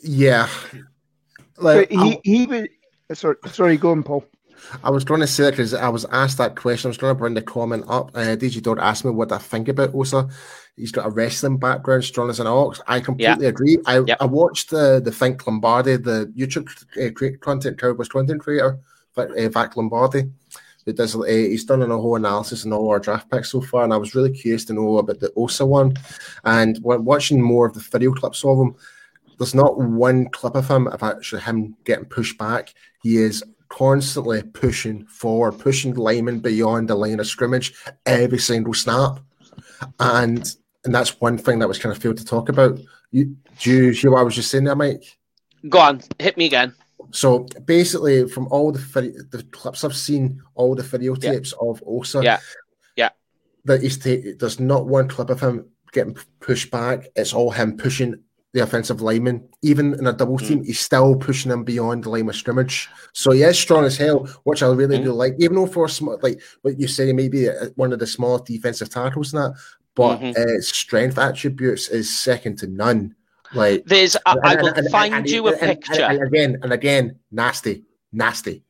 Speaker 2: Yeah.
Speaker 3: But
Speaker 2: Like,
Speaker 3: he, he was. Sorry, sorry, go on, Paul.
Speaker 2: I was going to say that because I was asked that question. I was going to bring the comment up. Uh, DJ Dodd asked me what I think about Osa. He's got a wrestling background, strong as an ox. I completely agree. I,
Speaker 1: Yep.
Speaker 2: I watched uh, the Think Lombardi, the YouTube uh, content Cowboys content creator, Va- uh, Vac Lombardi. Who does, uh, he's done a whole analysis on all our draft picks so far, and I was really curious to know about the Osa one. And watching more of the video clips of him, there's not one clip of him of actually him getting pushed back. He is constantly pushing forward, pushing the lineman beyond the line of scrimmage every single snap. And and that's one thing that was kind of failed to talk about. You do you hear what I was just saying there, Mike?
Speaker 1: Go on, hit me again.
Speaker 2: So basically, from all the the clips I've seen, all the videotapes of Osa,
Speaker 1: Yeah. Yeah.
Speaker 2: that he's there's not one clip of him getting pushed back. It's all him pushing the offensive lineman. Even in a double
Speaker 1: Mm.
Speaker 2: team, he's still pushing him beyond the line of scrimmage. So he is strong as hell, which I really
Speaker 1: Mm.
Speaker 2: do like. Even though for a small, like what you say, maybe uh, one of the smallest defensive tackles and that, but
Speaker 1: Mhm.
Speaker 2: uh, strength attributes is second to none. Like
Speaker 1: There's, I, I will
Speaker 2: and- and-
Speaker 1: find
Speaker 2: and-
Speaker 1: you a
Speaker 2: and- and-
Speaker 1: picture.
Speaker 2: And, again, and again, nasty, nasty.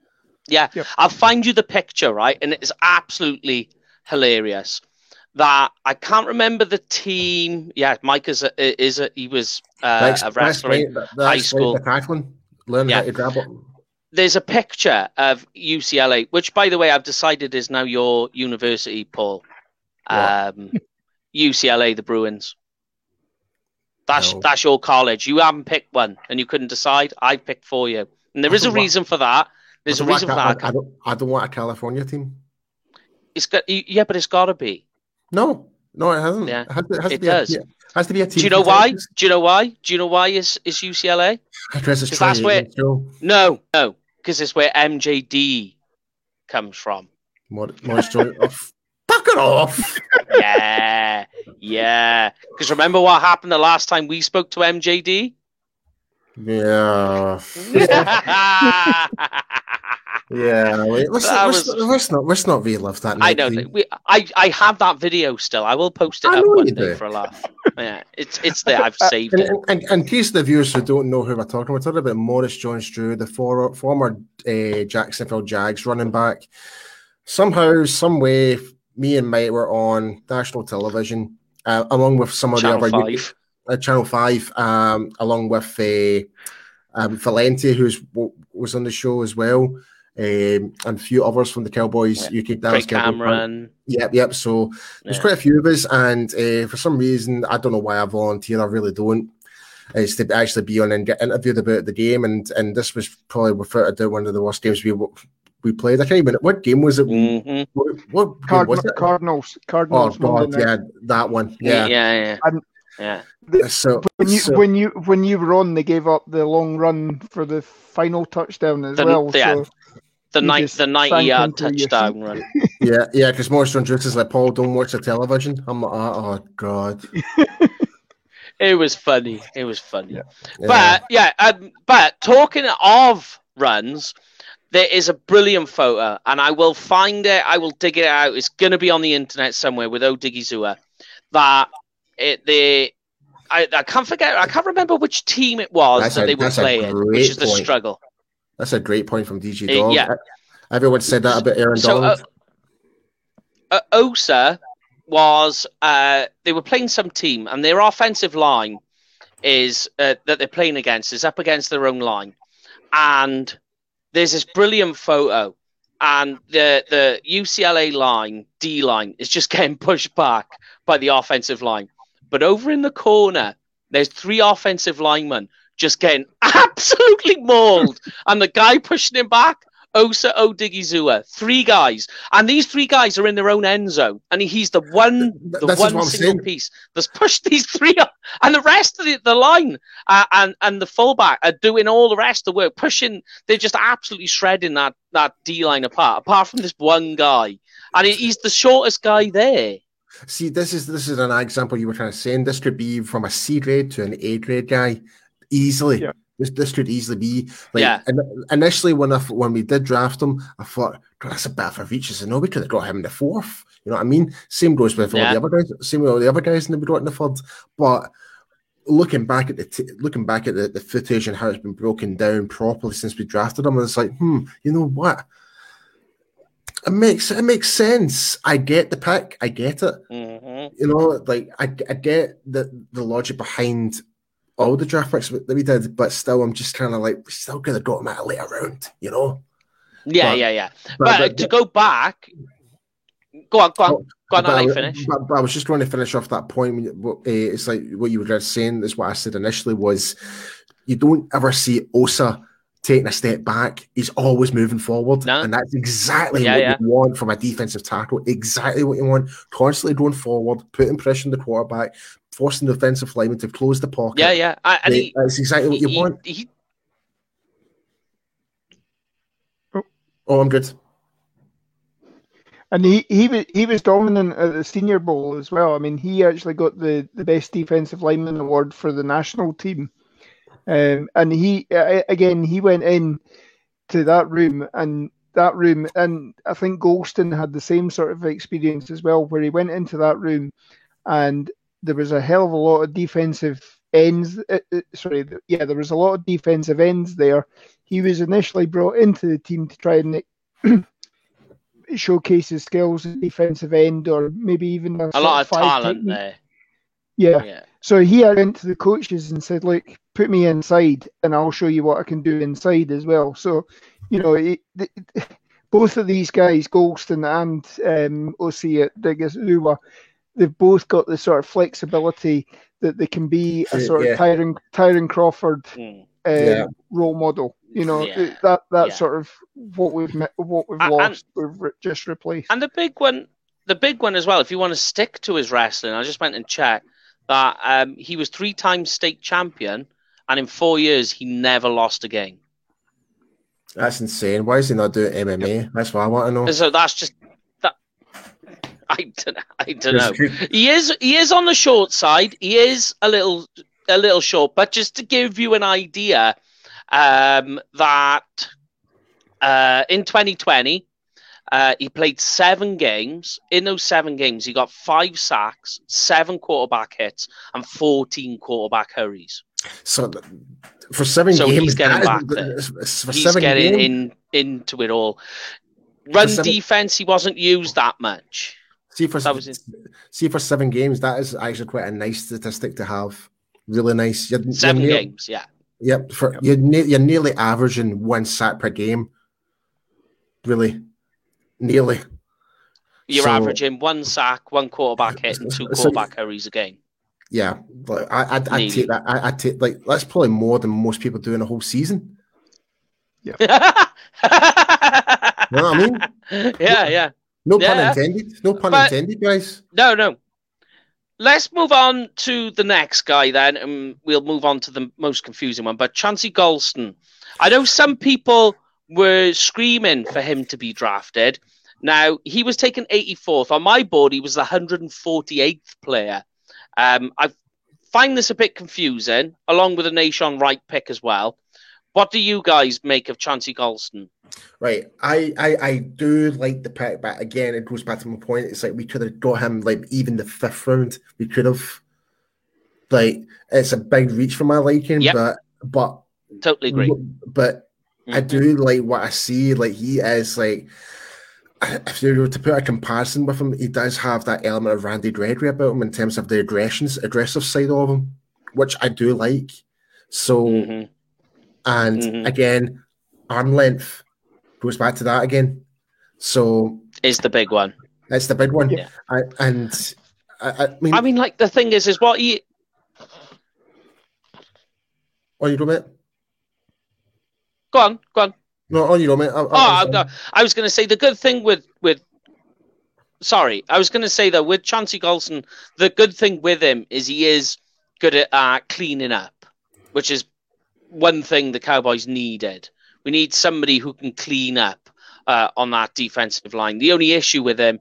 Speaker 1: Yeah,
Speaker 3: Yep.
Speaker 1: I'll find you the picture, right? And it's absolutely hilarious. That I can't remember the team. Yeah, Mike is a, is a he was uh,
Speaker 2: That's-
Speaker 1: a wrestler. in-
Speaker 2: That's,
Speaker 1: high school.
Speaker 2: the tackling. Learn
Speaker 1: Yeah.
Speaker 2: how to grab it.
Speaker 1: There's a picture of UCLA, which, by the way, I've decided is now your university, Paul.
Speaker 2: What?
Speaker 1: Um, *laughs* UCLA, the Bruins. That's
Speaker 2: No.
Speaker 1: that's your college. You haven't picked one, and you couldn't decide. I picked for you, and there is a
Speaker 2: want-
Speaker 1: reason for that. There's a reason for
Speaker 2: want
Speaker 1: that.
Speaker 2: I, I don't, I don't want a California team.
Speaker 1: It's got yeah, but it's got to be.
Speaker 2: No, No, it hasn't.
Speaker 1: Yeah,
Speaker 2: it has to, it has
Speaker 1: it
Speaker 2: to be
Speaker 1: does.
Speaker 2: A, has to be a team.
Speaker 1: Do you know why? Do you know why? Do you know why is is UCLA?
Speaker 2: Address is
Speaker 1: 'Cause that's where- No, no, because it's where MJD comes from.
Speaker 2: Mor- Maurice Jones. oh, fuck it off. *laughs*
Speaker 1: Yeah, yeah. Because remember what happened the last time we spoke to MJD?
Speaker 2: Yeah. *laughs* Yeah. Wait, let's,
Speaker 1: That
Speaker 2: let's, let's not let's not relive that.
Speaker 1: I know. We, I, I have that video still. I will post it
Speaker 2: I
Speaker 1: up one day
Speaker 2: do.
Speaker 1: for a laugh. Yeah, it's it's there. I've *laughs*
Speaker 3: Uh,
Speaker 1: saved
Speaker 2: And,
Speaker 1: it.
Speaker 2: and, and in case the viewers who don't know who we're talking, we're talking about Maurice Jones-Drew, the for, former uh, Jacksonville Jags running back. Somehow, some way, me and Mike were on national television, uh, along with some of
Speaker 1: Channel
Speaker 2: the other
Speaker 1: Five.
Speaker 2: uh, Channel Five, um, along with uh, um, Valente, who's w- was on the show as well, um, and a few others from the Cowboys UK Dallas.
Speaker 1: Cameron.
Speaker 2: Yep, yep. So there's
Speaker 1: Yeah.
Speaker 2: quite a few of us, and uh, for some reason, I don't know why I volunteer. I really don't. Is to actually be on and get interviewed about the game, and and this was probably without a doubt one of the worst games we we played. I can't even. What game was it?
Speaker 1: hmm
Speaker 2: What, what
Speaker 3: Card-
Speaker 2: was it?
Speaker 3: Cardinals. Cardinals.
Speaker 2: Oh God,
Speaker 3: Monday night.
Speaker 2: yeah, that one.
Speaker 1: Yeah,
Speaker 2: Yeah.
Speaker 1: yeah,
Speaker 3: And-
Speaker 1: yeah. yeah.
Speaker 2: So
Speaker 3: When you
Speaker 2: so-
Speaker 3: when you when you were on, they gave up the long run for the final touchdown as
Speaker 1: The-
Speaker 3: well.
Speaker 1: yeah.
Speaker 3: So
Speaker 1: The night, the
Speaker 3: sank
Speaker 1: ninety yard touchdown run. *laughs*
Speaker 2: yeah, yeah, because Maurice Jones is like Paul, don't watch the television. I'm like, oh, oh God.
Speaker 1: It was funny. It was funny.
Speaker 3: Yeah.
Speaker 2: Yeah.
Speaker 1: But yeah, um, but talking of runs, there is a brilliant photo, and I will find it. I will dig it out. It's going to be on the internet somewhere with Odighizuwa. That it the I, I can't forget. I can't remember which team it was
Speaker 2: That's
Speaker 1: that
Speaker 2: a-
Speaker 1: they were playing, which is the
Speaker 2: point.
Speaker 1: struggle.
Speaker 2: That's a great point from DG
Speaker 1: Uh,
Speaker 2: Dog.
Speaker 1: yeah.
Speaker 2: Everyone said that about Aaron
Speaker 1: So,
Speaker 2: Donald.
Speaker 1: uh, Osa was uh, they were playing some team, and their offensive line is uh, that they're playing against is up against their own line, and there's this brilliant photo, and the the UCLA line D line is just *laughs* getting pushed back by the offensive line, but over in the corner there's three offensive linemen just getting *laughs* absolutely mauled, and the guy pushing him back. Osa Odighizuwa, three guys, and these three guys are in their own end zone, and he's the one, the
Speaker 2: this is
Speaker 1: one single
Speaker 2: saying.
Speaker 1: piece that's pushed these three up, and the rest of the, the line uh, and and the fullback are doing all the rest of the work, pushing. They're just absolutely shredding that that D line apart, apart from this one guy, and he's the shortest guy there.
Speaker 2: See, this is this is an example you were trying to say. And this could be from a C grade to an A grade guy, easily.
Speaker 3: Yeah.
Speaker 2: This this could easily be. Like,
Speaker 1: Yeah.
Speaker 2: in- initially, when I, when we did draft him, I thought that's a bit of a reach. I said, no, we could have got him in the fourth. You know what I mean? Same goes with all the other guys. Same with all the other guys, and we got in the third. But looking back at the t- looking back at the, the footage and how it's been broken down properly since we drafted him, it's like, hmm, you know what? It makes it makes sense. I get the pick. I get it
Speaker 1: hmm
Speaker 2: you know, like I, I get the the logic behind all the draft picks that we did, but still, I'm just kind of like, we still could have got him at a later round, you know.
Speaker 1: Yeah,
Speaker 2: But-
Speaker 1: yeah, yeah. But, uh, to go back, go on, go on, go on,
Speaker 2: but I, was-
Speaker 1: finish.
Speaker 2: But, but I was just going to finish off that point. When you, what, uh, it's like what you were just saying. Is what I said initially was, you don't ever see Osa taking a step back. He's always moving forward,
Speaker 1: No.
Speaker 2: and that's exactly
Speaker 1: Yeah,
Speaker 2: what
Speaker 1: yeah.
Speaker 2: you want from a defensive tackle. Exactly what you want. Constantly going forward, putting pressure on the quarterback, forcing the defensive lineman to close the pocket.
Speaker 1: Yeah, yeah. I- And he,
Speaker 2: that's exactly what you
Speaker 1: he-
Speaker 2: want.
Speaker 1: he-
Speaker 2: oh, oh, I'm good.
Speaker 3: And he, he was he was dominant at the Senior Bowl as well. I mean, he actually got the, the best defensive lineman award for the national team. Um, and he uh, again he went in to that room and that room, and I think Golston had the same sort of experience as well, where he went into that room and there was a hell of a lot of defensive ends. Uh, uh, sorry, yeah, there was a lot of defensive ends there. He was initially brought into the team to try and *clears throat* showcase his skills at defensive end, or maybe even a,
Speaker 1: a lot of
Speaker 3: five
Speaker 1: talent
Speaker 3: technique.
Speaker 1: there.
Speaker 3: Yeah.
Speaker 1: Yeah.
Speaker 3: So he went to the coaches and said, "Look, put me inside, and I'll show you what I can do inside as well." So, you know, it, it, both of these guys, Golston and um, Osi Odighizuwa, they've both got the sort of flexibility that they can be a sort
Speaker 2: yeah.
Speaker 3: of Tyrone Tyrone Crawford
Speaker 1: Mm.
Speaker 3: um,
Speaker 2: Yeah.
Speaker 3: role model. You know,
Speaker 1: Yeah.
Speaker 3: that that's
Speaker 1: Yeah.
Speaker 3: sort of what we've met, what we've
Speaker 1: A- and-
Speaker 3: lost, we've re- just replaced.
Speaker 1: And the big one, the big one as well. If you want to stick to his wrestling, I just went and checked that um, he was three times state champion, and in four years he never lost a game.
Speaker 2: That's insane. Why is he not doing MMA? That's what I want to know.
Speaker 1: So that's just that. I *laughs* don't. I don't know. He is. He is on the short side. He is a little, a little short. But just to give you an idea, um, that uh, in 2020, uh, he played seven games. In those seven games, he got five sacks, seven quarterback hits, and 14 quarterback hurries.
Speaker 2: So for seven
Speaker 1: So
Speaker 2: games,
Speaker 1: he's getting back
Speaker 2: is-
Speaker 1: there.
Speaker 2: For
Speaker 1: He's
Speaker 2: seven
Speaker 1: getting
Speaker 2: games,
Speaker 1: in into it all. Run
Speaker 2: seven-
Speaker 1: defense, he wasn't used that much.
Speaker 2: see for
Speaker 1: that was
Speaker 2: see for seven games, that is actually quite a nice statistic to have. Really nice. You're, you're
Speaker 1: 7
Speaker 2: near-
Speaker 1: games, yeah.
Speaker 2: Yep, for you're, ne- you're nearly averaging one sack per game. Really, nearly.
Speaker 1: You're
Speaker 2: So-
Speaker 1: averaging one sack, one quarterback hit, and two *laughs*
Speaker 2: So-
Speaker 1: quarterback hurries a game.
Speaker 2: Yeah, like I, I'd, I'd take that. I, I'd take like that's probably more than most people do in a whole season.
Speaker 1: yeah, *laughs*
Speaker 2: You know what I mean?
Speaker 1: yeah.
Speaker 2: No pun
Speaker 1: Yeah.
Speaker 2: intended. No pun
Speaker 1: But-
Speaker 2: intended, guys.
Speaker 1: No, no. Let's move on to the next guy then, and we'll move on to the most confusing one. But Chauncey Golston, I know some people were screaming for him to be drafted. Now he was taken 84th on my board. He was the 148th player. Um, I find this a bit confusing, along with a Nahshon Wright pick as well. What do you guys make of Chauncey Golston?
Speaker 2: Right. I, I I do like the pick, but again, it goes back to my point. It's like we could have got him like even the fifth round. We could have. Like it's a big reach for my liking,
Speaker 1: Yep.
Speaker 2: but but
Speaker 1: Totally agree.
Speaker 2: but I
Speaker 1: Mhm.
Speaker 2: do like what I see. Like he is like, *sighs* if you were to put a comparison with him, he does have that element of Randy Gregory about him in terms of the aggressions, aggressive side of him, which I do like. So,
Speaker 1: Mhm.
Speaker 2: and
Speaker 1: Mhm.
Speaker 2: again, arm length goes back to that again. So
Speaker 1: Is the big one.
Speaker 2: that's the big one.
Speaker 1: Yeah.
Speaker 2: I, and I, I mean,
Speaker 1: I mean, like the thing is, is what he
Speaker 2: oh, you know, mate.
Speaker 1: Go on, go on.
Speaker 2: No, oh, you mate. I,
Speaker 1: Oh, I, I- I was going to say the good thing with with. Sorry, I was going to say though with Chauncey Golston, the good thing with him is he is good at uh, cleaning up, which is one thing the Cowboys needed. We need somebody who can clean up uh, on that defensive line. The only issue with him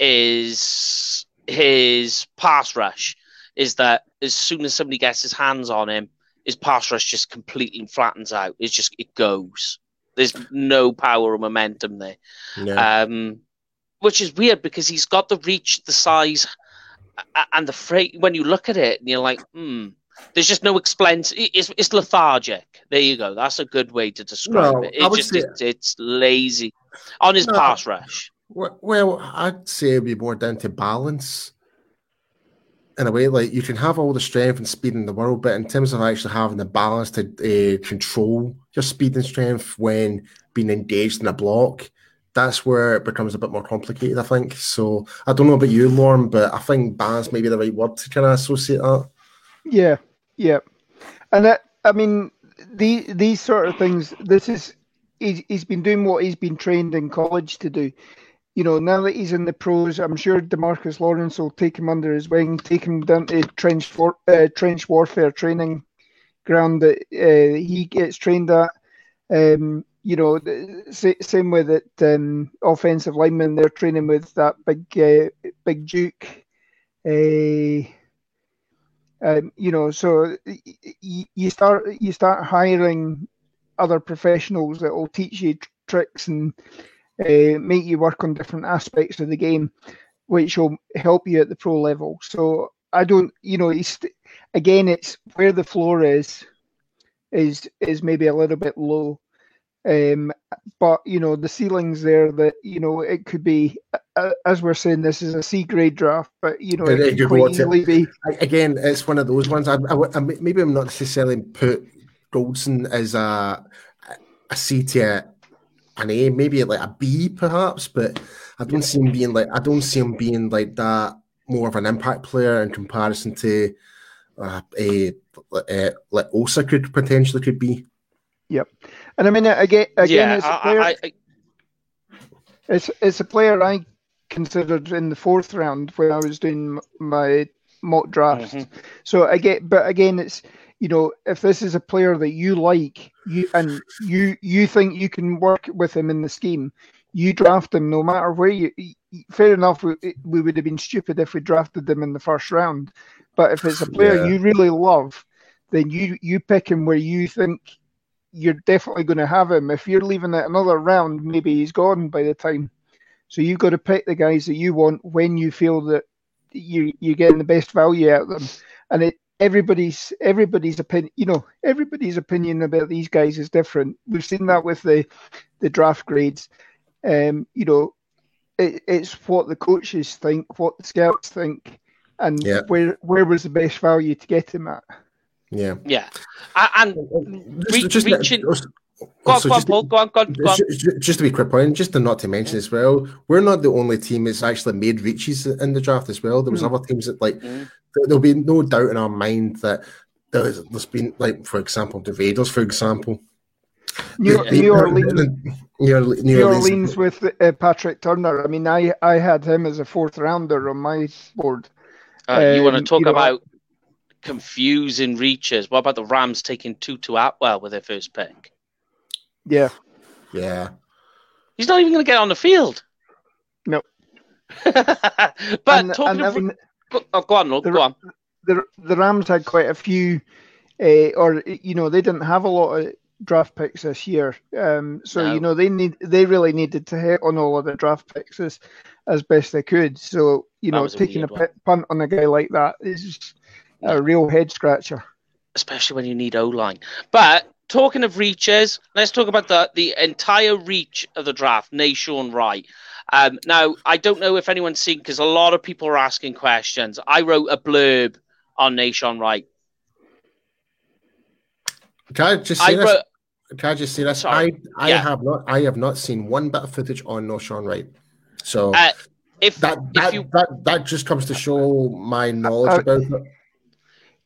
Speaker 1: is his pass rush. Is that as soon as somebody gets his hands on him, his pass rush just completely flattens out. It's just it goes. There's no power or momentum there,
Speaker 2: yeah.
Speaker 1: um, which is weird because he's got the reach, the size, and the freight. When you look at it, and you're like, hmm. There's just no explain. It's, it's lethargic. There you go. That's a good way to describe
Speaker 2: No,
Speaker 1: it. Just
Speaker 2: say-
Speaker 1: it's, it's lazy on his
Speaker 2: No.
Speaker 1: pass rush.
Speaker 2: Well, well, I'd say it'd be more down to balance. In a way, like you can have all the strength and speed in the world, but in terms of actually having the balance to uh, control your speed and strength when being engaged in a block, that's where it becomes a bit more complicated, I think. So I don't know about you, Lauren, but I think balance may be the right word to kind of associate that.
Speaker 3: Yeah, yeah, and that, I mean, the these sort of things. This is he's, he's been doing what he's been trained in college to do. You know, now that he's in the pros, I'm sure DeMarcus Lawrence will take him under his wing, take him down to trench for, uh, trench warfare training ground that uh, he gets trained at. Um, you know, same with it. Um, offensive linemen, they're training with that big, uh, big Duke. Uh, um, you know, so you start you start hiring other professionals that will teach you tr- tricks and uh, make you work on different aspects of the game, which will help you at the pro level. So I don't, you know, it's again, it's where the floor is is is maybe a little bit low. Um, but you know the ceilings there that you know it could be uh, as we're saying this is a C grade draft, but you know
Speaker 2: It-
Speaker 3: it
Speaker 2: it
Speaker 3: could quite easily be
Speaker 2: again, it's one of those ones. I, I, I maybe I'm not necessarily put Golston as a a C tier, an A, maybe like a B perhaps, but I don't see him being like I don't see him being like that more of an impact player in comparison to uh, a, a like Osa could potentially could be.
Speaker 3: Yep, and I mean, again, again,
Speaker 1: yeah,
Speaker 3: it's, a
Speaker 1: I,
Speaker 3: player,
Speaker 1: I, I,
Speaker 3: it's it's a player I considered in the fourth round when I was doing my mock draft. Mm-hmm. So I get, but again, it's you know, if this is a player that you like, you and you you think you can work with him in the scheme, you draft him no matter where you. Fair enough, we, we would have been stupid if we drafted them in the first round. But if it's a player yeah. you really love, then you you pick him where you think you're definitely going to have him. If you're leaving it another round, maybe he's gone by the time. So you've got to pick the guys that you want when you feel that you you're getting the best value out of them. And it everybody's everybody's opinion you know everybody's opinion about these guys is different we've seen that with the the draft grades um you know it, it's what the coaches think what the scouts think and yeah. where where was the best value to get him at
Speaker 2: yeah
Speaker 1: yeah and just, just, reaching Go on, so go, on, go on, go on, on.
Speaker 2: Just, just, to be quick point, just to not to mention as well, we're not the only team that's actually made reaches in the draft as well. There was mm. other teams that like mm. There'll be no doubt in our mind that there's, there's been like for example the Raiders, for example.
Speaker 3: New, yeah. New Orleans, New, New, New Orleans with uh, Patrick Turner. I mean, I I had him as a fourth rounder on my board.
Speaker 1: Uh, um, you want to talk about know, confusing reaches? What about the Rams taking Tutu Atwell with their first pick?
Speaker 3: Yeah.
Speaker 2: Yeah.
Speaker 1: He's not even going to get on the field.
Speaker 3: No. *laughs*
Speaker 1: but and, talking and, of, mean, oh, go on, the, go on.
Speaker 3: The, the Rams had quite a few, uh, or you know, they didn't have a lot of draft picks this year. Um, so no. you know, they need they really needed to hit on all of the draft picks as, as best they could. So you know, taking a, a punt on a guy like that is a real head scratcher.
Speaker 1: Especially when you need O line. But talking of reaches, let's talk about the the entire reach of the draft. Nahshon Wright. Um, now, I don't know if anyone's seen because a lot of people are asking questions. I wrote a blurb on Nahshon Wright.
Speaker 2: Can I just say I this? Can I just say this? Sorry. I I yeah. have not I have not seen one bit of footage on Nahshon Wright. So uh,
Speaker 1: if
Speaker 2: that that,
Speaker 1: if you,
Speaker 2: that that just comes to show my knowledge uh, about it.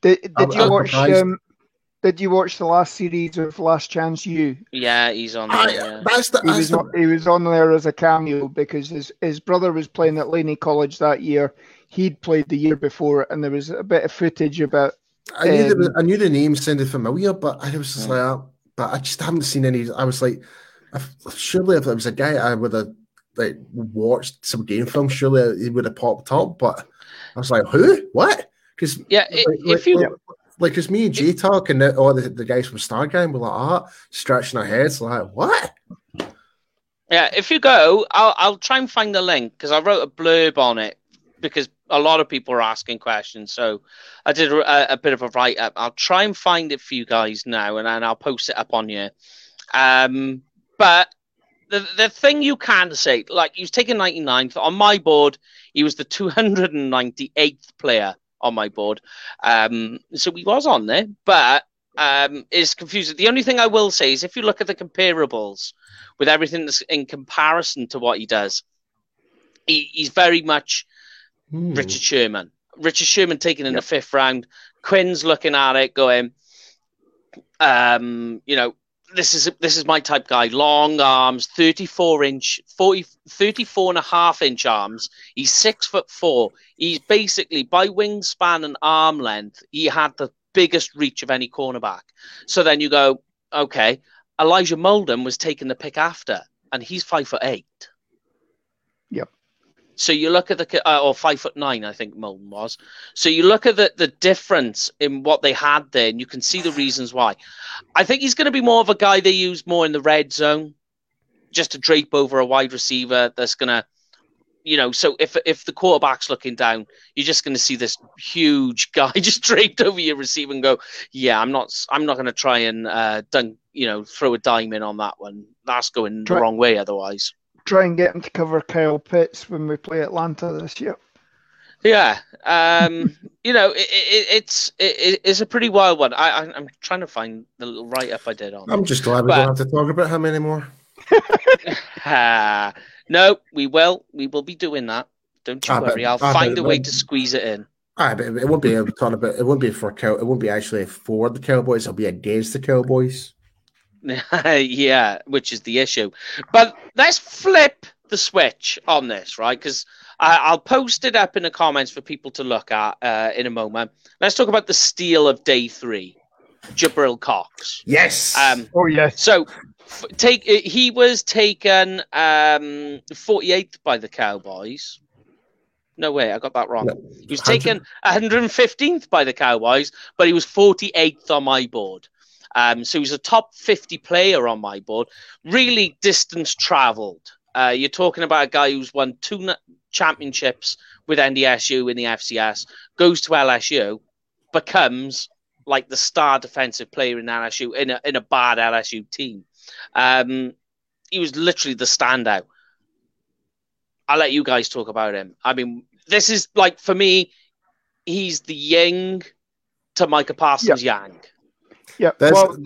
Speaker 3: Did, did I'm, you I'm watch um, did you watch the last series of Last Chance U?
Speaker 1: Yeah, he's on there. I, yeah.
Speaker 2: That's the,
Speaker 3: he, was
Speaker 2: the...
Speaker 3: on, he was on there as a cameo because his, his brother was playing at Laney College that year. He'd played the year before, and there was a bit of footage about.
Speaker 2: I knew, um, the, I knew the name sounded familiar, but I was just yeah. like, but I just haven't seen any. I was like, surely if it was a guy I would have like watched some game film, surely he would have popped up. But I was like, who? What?
Speaker 1: Because yeah, like, if you
Speaker 2: like, it's me and Jay talking, and all the, the guys from Stargame were like, ah, scratching our heads, like, what?
Speaker 1: Yeah, if you go, I'll, I'll try and find the link because I wrote a blurb on it because a lot of people are asking questions. So I did a, a bit of a write up. I'll try and find it for you guys now, and then I'll post it up on you. Um, but the the thing you can say, like he was taken 99th on my board, he was the 298th player on my board. Um, so he was on there, but um, is confusing. The only thing I will say is if you look at the comparables with everything that's in comparison to what he does, he, he's very much mm. Richard Sherman. Richard Sherman taken in yep. the fifth round. Quinn's looking at it, going, um, you know, this is this is my type guy. Long arms, 34 inch, 40, 34 and a half inch arms. He's six foot four. He's basically by wingspan and arm length, he had the biggest reach of any cornerback. So then you go, okay, Elijah Molden was taking the pick after, and he's five foot eight. So you look at the uh, or five foot nine, I think Molden was. So you look at the the difference in what they had there, and you can see the reasons why. I think he's going to be more of a guy they use more in the red zone, just to drape over a wide receiver that's going to, you know. So if if the quarterback's looking down, you're just going to see this huge *laughs* guy just draped over your receiver and go, "Yeah, I'm not I'm not going to try and uh, dunk, you know, throw a dime in on that one. That's going the wrong way otherwise."
Speaker 3: Try and get him to cover Kyle Pitts when we play Atlanta this year.
Speaker 1: Yeah, um, *laughs* you know, it, it, it's it, it's a pretty wild one. I, I am trying to find the little write up I did on.
Speaker 2: I'm just glad we don't have to talk about him anymore. *laughs*
Speaker 1: uh, no, we will. We will be doing that. Don't you ah, worry. I'll ah, find a way to squeeze it in.
Speaker 2: Ah, but it won't be a ton about. It won't be for cow. It won't be actually for the Cowboys. It'll be against the Cowboys. *laughs*
Speaker 1: yeah, which is the issue. But let's flip the switch on this, right? Because I'll post it up in the comments for people to look at uh, in a moment. Let's talk about the steal of day three, Jabril Cox.
Speaker 2: Yes.
Speaker 1: Um,
Speaker 3: Oh yes.
Speaker 1: so f- take he was taken um 48th by the Cowboys. No way, I got that wrong.
Speaker 2: No,
Speaker 1: He was
Speaker 2: 100
Speaker 1: taken 115th by the Cowboys, but he was 48th on my board. Um, so he was a top 50 player on my board. Really distance traveled. Uh, you're talking about a guy who's won two championships with NDSU in the FCS, goes to LSU, becomes like the star defensive player in LSU in a, in a bad LSU team. Um, he was literally the standout. I'll let you guys talk about him. I mean, this is like for me, he's the Ying to Micah Parsons Yang.
Speaker 3: Yeah.
Speaker 2: That's,
Speaker 3: Well,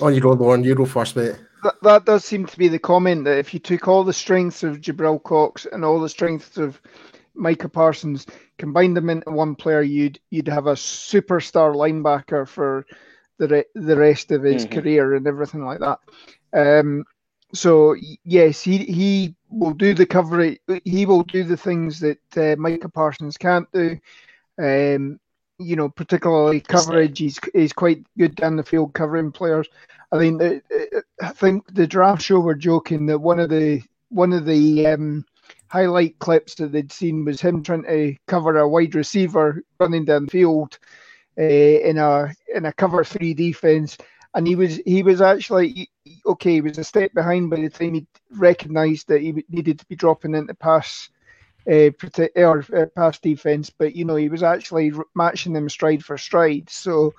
Speaker 2: oh, you go, Lauren. You go first, mate.
Speaker 3: that, that does seem to be the comment that if you took all the strengths of Jabril Cox and all the strengths of Micah Parsons, combined them into one player, you'd you'd have a superstar linebacker for the re- the rest of his
Speaker 1: Mhm.
Speaker 3: career and everything like that. Um, so yes, he he will do the coverage. He will do the things that uh, Micah Parsons can't do. Um, you know, particularly coverage. He's he's quite good down the field covering players. I mean, the, I think the draft show were joking that one of the one of the um, highlight clips that they'd seen was him trying to cover a wide receiver running down the field uh, in a in a cover three defense, and he was he was actually okay. He was a step behind by the time he recognised that he needed to be dropping into pass. Uh, protect or uh, pass defense, but you know he was actually matching them stride for stride. So,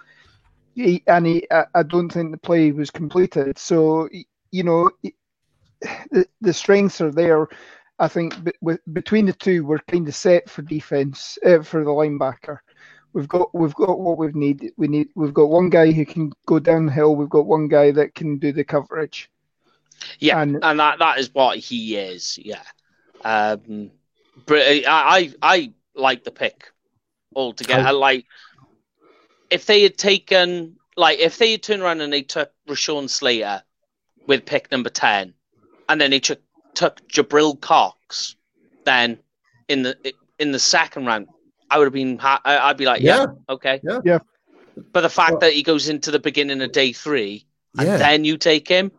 Speaker 3: he, and he, I, I don't think the play was completed. So, you know, the the strengths are there. I think with, between the two, we're kind of set for defense uh, for the linebacker. We've got we've got what we need. We need we've got one guy who can go downhill. We've got one guy that can do the coverage.
Speaker 1: Yeah,
Speaker 3: And-
Speaker 1: and, that that is what he is. Yeah, um, but I I, I like the pick altogether.
Speaker 2: I-
Speaker 1: like if they had taken like if they had turned around and they took Rashawn Slater with pick number ten, and then they took took Jabril Cox, then in the in the second round, I would have been I- I'd be like, yeah,
Speaker 2: Yeah.
Speaker 1: okay,
Speaker 2: Yeah.
Speaker 3: Yeah.
Speaker 1: But the fact
Speaker 2: Well-
Speaker 1: that he goes into the beginning of day three and
Speaker 2: Yeah.
Speaker 1: then you take him,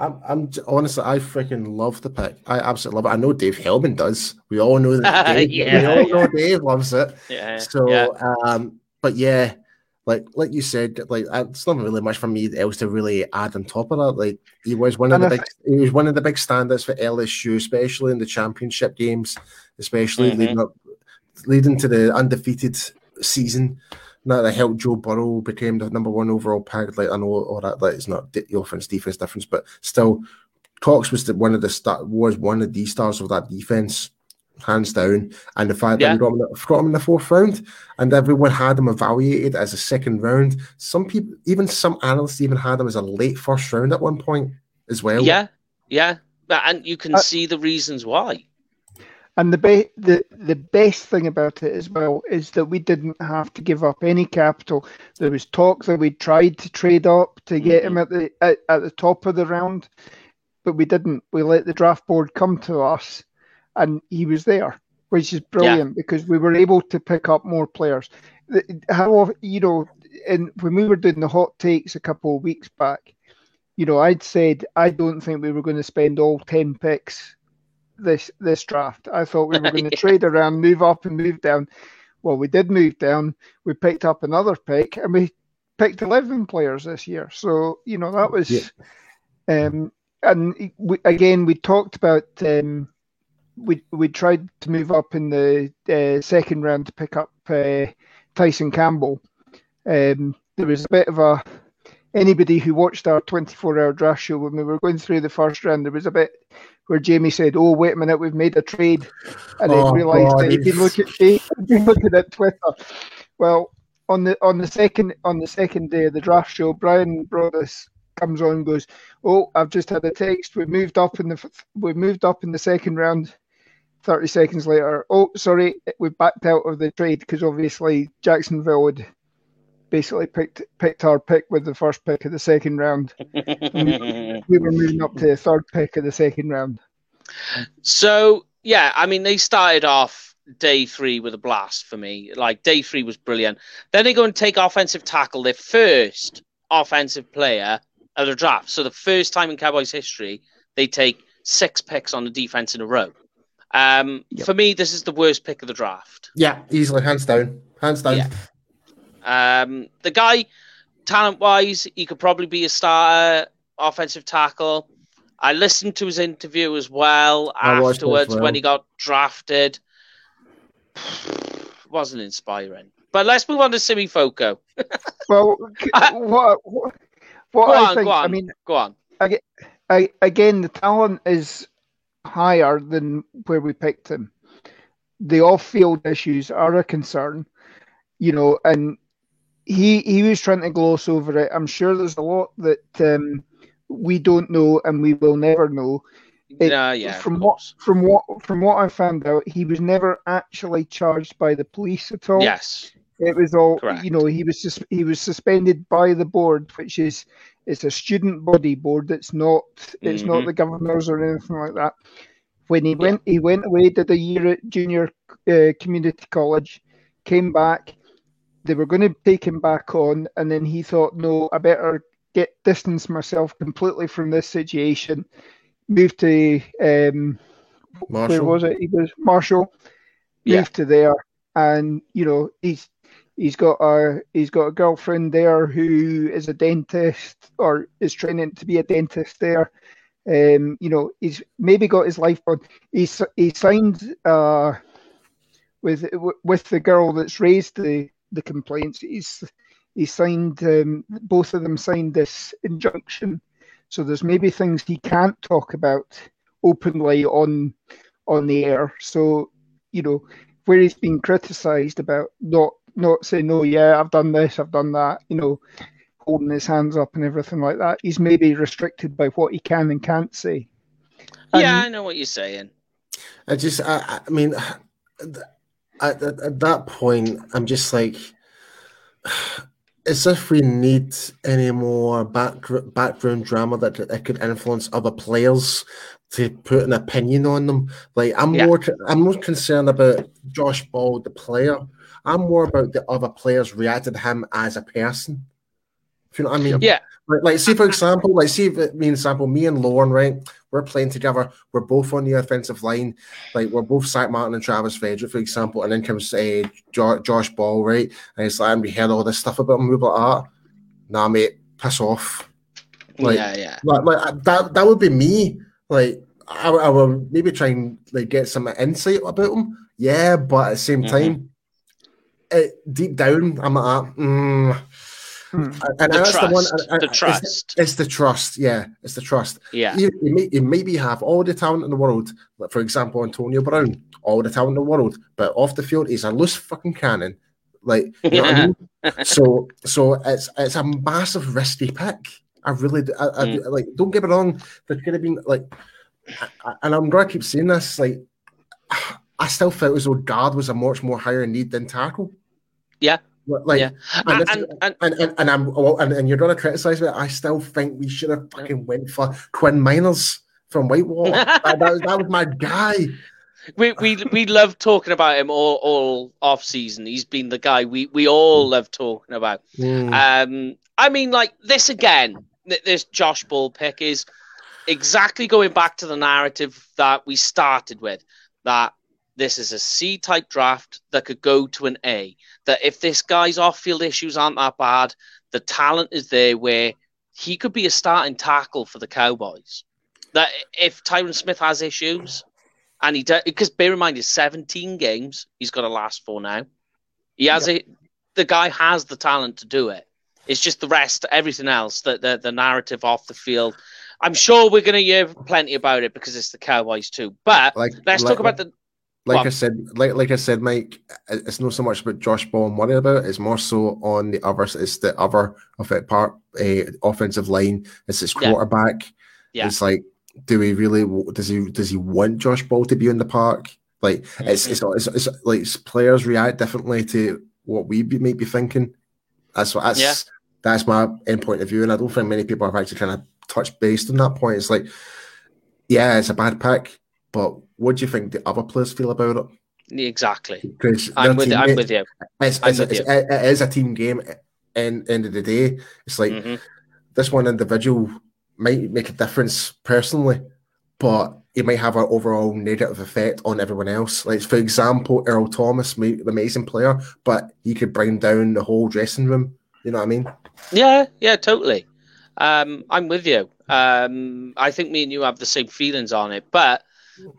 Speaker 2: I'm, I'm honestly, I freaking love the pick. I absolutely love it. I know Dave Helman does. We all know that. *laughs* Dave,
Speaker 1: Yeah,
Speaker 2: we all know Dave loves it. *laughs*
Speaker 1: yeah,
Speaker 2: So,
Speaker 1: yeah.
Speaker 2: um, but yeah, like like you said, like uh, it's not really much for me else to really add on top of that. Like he was one of
Speaker 3: And
Speaker 2: the
Speaker 3: I
Speaker 2: big, he was one of the big standouts for LSU, especially in the championship games, especially
Speaker 1: Mhm.
Speaker 2: leading up, leading to the undefeated season. That helped Joe Burrow became the number one overall pick. Like I know all that, like it's not the offense defense difference, but still, Cox was the, one of the star, was one of the stars of that defense, hands down. And the fact
Speaker 1: Yeah.
Speaker 2: that we got him, got him in the fourth round, and everyone had him evaluated as a second round. Some people, even some analysts, even had him as a late first round at one point as well.
Speaker 1: Yeah, yeah, and you can
Speaker 3: Uh,
Speaker 1: see the reasons why.
Speaker 3: And the be- the the best thing about it as well is that we didn't have to give up any capital. There was talk that we tried to trade up to get mm-hmm. him at the at, at the top of the round, but we didn't. We let the draft board come to us, and he was there, which is brilliant because we were able to pick up more players. How you know, and when we were doing the hot takes a couple of weeks back, you know, I'd said I don't think we were going to spend all ten picks this this draft. I thought we were going *laughs* to
Speaker 1: Yeah.
Speaker 3: trade around, move up and move down. Well, we did move down. We picked up another pick, and we picked eleven players this year. So you know that was,
Speaker 2: Yeah.
Speaker 3: um, and we, again we talked about um, we we tried to move up in the uh, second round to pick up uh, Tyson Campbell. Um, there was a bit of a anybody who watched our 24 hour draft show when we were going through the first round, there was a bit where Jamie said, "Oh, wait a minute, we've made a trade," and
Speaker 2: Oh,
Speaker 3: then realised that he'd been looking, he'd been looking at Twitter. Well, on the on the second on the second day of the draft show, Brian Broaddus comes on and goes, "Oh, I've just had a text. We moved up in the we moved up in the second round." 30 seconds later, oh, sorry, we backed out of the trade because obviously Jacksonville had basically picked picked our pick with the first pick of the second round. *laughs* we were moving up to the third pick of the second round.
Speaker 1: So yeah, I mean they started off day three with a blast for me. Like day three was brilliant. Then they go and take offensive tackle, their first offensive player of the draft. So the first time in Cowboys history they take six picks on the defense in a row. Um, yep. For me, this is the worst pick of the draft.
Speaker 2: Yeah, easily, hands down, hands down. Yeah.
Speaker 1: Um, the guy, talent wise, he could probably be a starter, offensive tackle. I listened to his interview as well I afterwards when he got drafted. *sighs* Wasn't inspiring. But let's move on to Simi Fehoko. *laughs*
Speaker 3: well, what, what, what
Speaker 1: go
Speaker 3: I
Speaker 1: on,
Speaker 3: think,
Speaker 1: go on,
Speaker 3: I mean,
Speaker 1: go on.
Speaker 3: I, again, the talent is higher than where we picked him. The off-field issues are a concern, you know, and he he was trying to gloss over it. I'm sure there's a lot that um, we don't know and we will never know.
Speaker 1: It, uh, yeah,
Speaker 3: from what from what from what I found out, he was never actually charged by the police at all.
Speaker 1: Yes,
Speaker 3: it was all Correct. you know. He was sus- he was suspended by the board, which is it's a student body board. It's not it's mm-hmm. not the governors or anything like that. When he went he went away, did a year at junior uh, community college, came back. They were going to take him back on, and then he thought, no, I better get distance myself completely from this situation. Moved to um, where was it? He was Marshall. Moved yeah. to there, and you know he's he's got a he's got a girlfriend there who is a dentist or is training to be a dentist there. Um, you know, he's maybe got his life on. He's he signed uh, with with the girl that's raised the the complaints. He's he signed um, both of them signed this injunction. So there's maybe things he can't talk about openly on on the air. So you know where he's been criticised about not not saying "Oh yeah, I've done this, I've done that. You know, holding his hands up and everything like that. He's maybe restricted by what he can and can't say.
Speaker 1: And, yeah, I know what you're saying.
Speaker 2: I just, I, I mean, at, at, at that point, I'm just like *sighs* as if we need any more back, background drama that, that could influence other players to put an opinion on them. Like I'm yeah. more I'm more concerned about Josh Ball, the player. I'm more about the other players reacting to him as a person. If you know what I mean?
Speaker 1: Yeah.
Speaker 2: Like, like see for example, like see if me example, me and Lauren, right? We're playing together. We're both on the offensive line. Like we're both Zack Martin and Travis Frederick, for example. And then comes uh, Josh Ball, right? And it's like, and we heard all this stuff about him. We were like, ah, nah, mate, piss off.
Speaker 1: Like, yeah, yeah.
Speaker 2: Like, like that, that would be me. Like, I, I will maybe try and like get some insight about him. Yeah, but at the same mm-hmm. time, it, deep down, I'm like, ah, mm,
Speaker 1: Hmm. And the that's trust, the one. And, the trust.
Speaker 2: It's, it's, the trust. Yeah, it's the trust.
Speaker 1: Yeah.
Speaker 2: You, you, may, you maybe have all the talent in the world. Like for example, Antonio Brown, all the talent in the world, but off the field, he's a loose fucking cannon. Like, you know I mean? *laughs* so, so it's it's a massive risky pick. I really, I, I, mm. like. Don't get me wrong. There could have been like, and I'm gonna keep saying this. Like, *sighs* I still felt as though guard was a much more higher need than tackle.
Speaker 1: Yeah,
Speaker 2: like, yeah. and, and, and, and, and, I'm and, and you're going to criticize me. I still think we should have fucking went for Quinn Meinerz from Whitewater. *laughs* that, that, was, that was my guy.
Speaker 1: We we we love talking about him all all off season. He's been the guy we we all love talking about. Mm. Um, I mean, like this again. This Josh Ball pick is exactly going back to the narrative that we started with. That this is a C type draft that could go to an A. That if this guy's off field issues aren't that bad, the talent is there where he could be a starting tackle for the Cowboys. That if Tyron Smith has issues, and he does, because bear in mind, it's 17 games he's got to last for now. He has it. The guy has the talent to do it. It's just the rest, everything else, the, the, the narrative off the field. I'm sure we're going to hear plenty about it because it's the Cowboys too. But like, let's like, talk about the
Speaker 2: like I said, like like I said, Mike, it's not so much about Josh Ball and worry about. It's more so on the other. It's the other of it part, uh, offensive line. It's his quarterback.
Speaker 1: Yeah.
Speaker 2: It's like, do we really? Does he? Does he want Josh Ball to be in the park? Like, mm-hmm. it's, it's, it's it's like players react differently to what we be, might be thinking. That's what that's
Speaker 1: Yeah.
Speaker 2: that's my end point of view, and I don't think many people have actually kind of touched based on that point. It's like, yeah, it's a bad pick, but what do you think the other players feel about it?
Speaker 1: Exactly.
Speaker 2: Because
Speaker 1: I'm with I'm
Speaker 2: teammate-
Speaker 1: with you.
Speaker 2: It's,
Speaker 1: I'm
Speaker 2: it's,
Speaker 1: with
Speaker 2: it's, it it is a team game. And end of the day, it's like
Speaker 1: Mhm.
Speaker 2: this one individual might make a difference personally, but it might have an overall negative effect on everyone else. Like for example, Earl Thomas, ma- amazing player, but he could bring down the whole dressing room. You know what I mean?
Speaker 1: Yeah, yeah, totally. Um, I'm with you. Um, I think me and you have the same feelings on it, but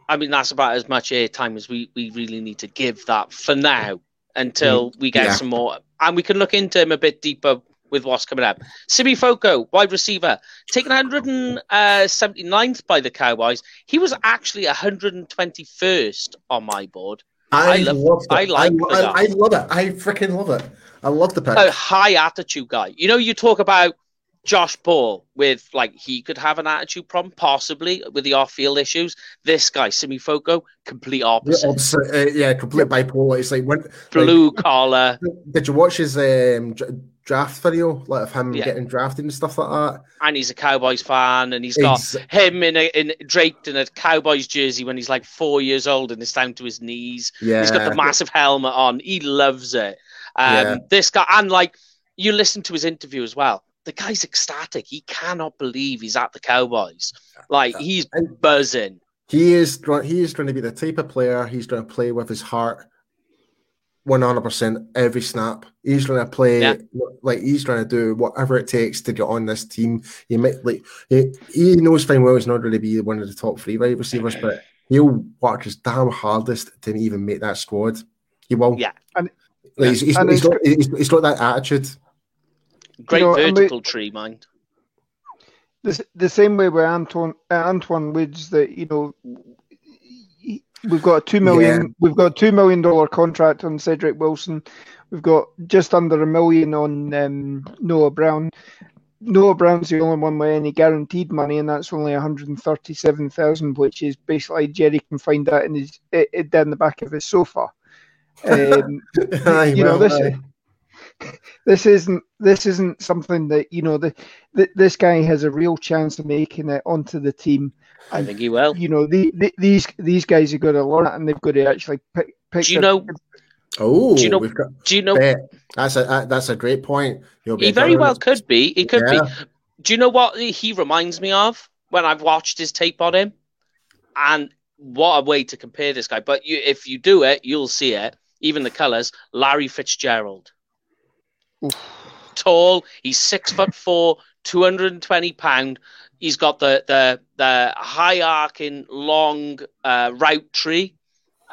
Speaker 1: I mean that's about as much airtime as we, we really need to give that for now until mm. we get
Speaker 2: Yeah.
Speaker 1: some more, and we can look into him a bit deeper with what's coming up. Simi Fehoko, wide receiver, taken 179th uh, by the Cowboys. He was actually 121st on my board. I love-
Speaker 2: love it.
Speaker 1: I like
Speaker 2: I, I. I love it. I freaking love it. I love the pick.
Speaker 1: a oh, high attitude guy. You know, you talk about Josh Ball with like he could have an attitude problem, possibly with the off-field issues. This guy, Simi Fehoko, complete opposite.
Speaker 2: opposite, uh, yeah, complete bipolar. It's like when
Speaker 1: Blue collar.
Speaker 2: did you watch his um, draft video, like of him
Speaker 1: Yeah.
Speaker 2: getting drafted and stuff like that?
Speaker 1: and he's a Cowboys fan, and he's got him in a in draped in a Cowboys jersey when he's like four years old, and it's down to his knees.
Speaker 2: yeah,
Speaker 1: He's got the massive helmet on. He loves it. Um,
Speaker 2: Yeah.
Speaker 1: This guy, and like you listen to his interview as well. The guy's ecstatic. He cannot believe he's at the Cowboys. Like he's buzzing.
Speaker 2: He is he is going to be the type of player he's going to play with his heart, one hundred percent every snap. He's going to play
Speaker 1: Yeah.
Speaker 2: like he's going to do whatever it takes to get on this team. He might like he, he knows fine well he's not going to be one of the top three wide receivers, but *clears throat* he'll work his damn hardest to even make that squad. He will.
Speaker 1: Yeah.
Speaker 3: And-
Speaker 2: Like, he's, he's,
Speaker 3: and
Speaker 2: he's, got, he's, he's got that attitude.
Speaker 1: Great
Speaker 3: know, and we-
Speaker 1: vertical tree, mind.
Speaker 3: the, the same way with Antwaun uh, Antwaun Woods that you know we've got a two million
Speaker 2: Yeah.
Speaker 3: we've got a two million dollar contract on Cedric Wilson. We've got just under a million on um, Noah Brown. Noah Brown's the only one with any guaranteed money, and that's only one hundred and thirty-seven thousand, which is basically Jerry can find that in his it, it down the back of his sofa. *laughs* Um,
Speaker 2: Aye,
Speaker 3: you know this
Speaker 2: aye.
Speaker 3: This isn't this isn't something that you know the, the this guy has a real chance of making it onto the team
Speaker 1: I think he will.
Speaker 3: you know the, the, these these guys have got to learn it and they've got to actually pick, pick
Speaker 1: Do you
Speaker 3: their-
Speaker 1: know?
Speaker 2: Oh,
Speaker 1: Do you know-
Speaker 2: we've got
Speaker 1: Do you know?
Speaker 2: bet. That's a that- that's a great point. He'll be
Speaker 1: He
Speaker 2: a
Speaker 1: very well could be. He could
Speaker 2: Yeah.
Speaker 1: be. Do you know what he reminds me of when I've watched his tape on him? And what a way to compare this guy. But you, if you do it, you'll see it. Even the colours. Larry Fitzgerald.
Speaker 3: Oof.
Speaker 1: Tall. He's six foot four, two hundred and twenty pound. He's got the the the high arcing long uh, route tree.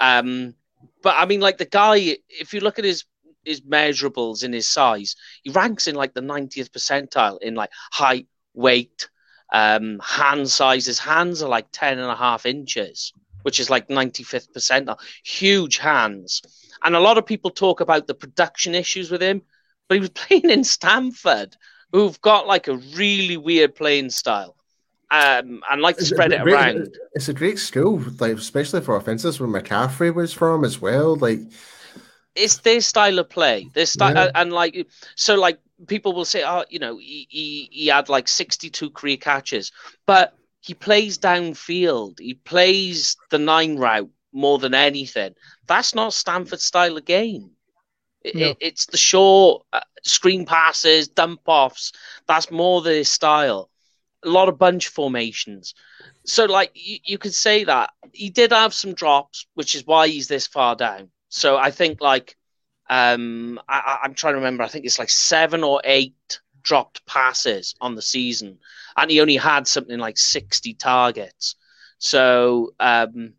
Speaker 1: Um, but I mean, like the guy, if you look at his his measurables in his size, he ranks in like the 90th percentile in like height, weight, um, hand size. His hands are like 10 and a half inches, which is like 95th percentile. Huge hands. And a lot of people talk about the production issues with him, but he was *laughs* playing in Stanford, who've got like a really weird playing style. Um, and like to spread it around.
Speaker 2: It's a great school, like especially for offenses where McCaffrey was from as well. Like
Speaker 1: it's their style of play. Their style,
Speaker 2: Yeah.
Speaker 1: and like so, like people will say, oh, you know, he, he he had like sixty-two career catches, but he plays downfield. He plays the nine route more than anything. That's not Stanford style of game. It,
Speaker 3: No.
Speaker 1: it- it's the short uh, screen passes, dump offs. That's more their style. A lot of bunch formations. So, like, you, you could say that he did have some drops, which is why he's this far down. So, I think, like, um, I, I- I'm trying to remember. I think it's like seven or eight dropped passes on the season, and he only had something like 60 targets. So, um,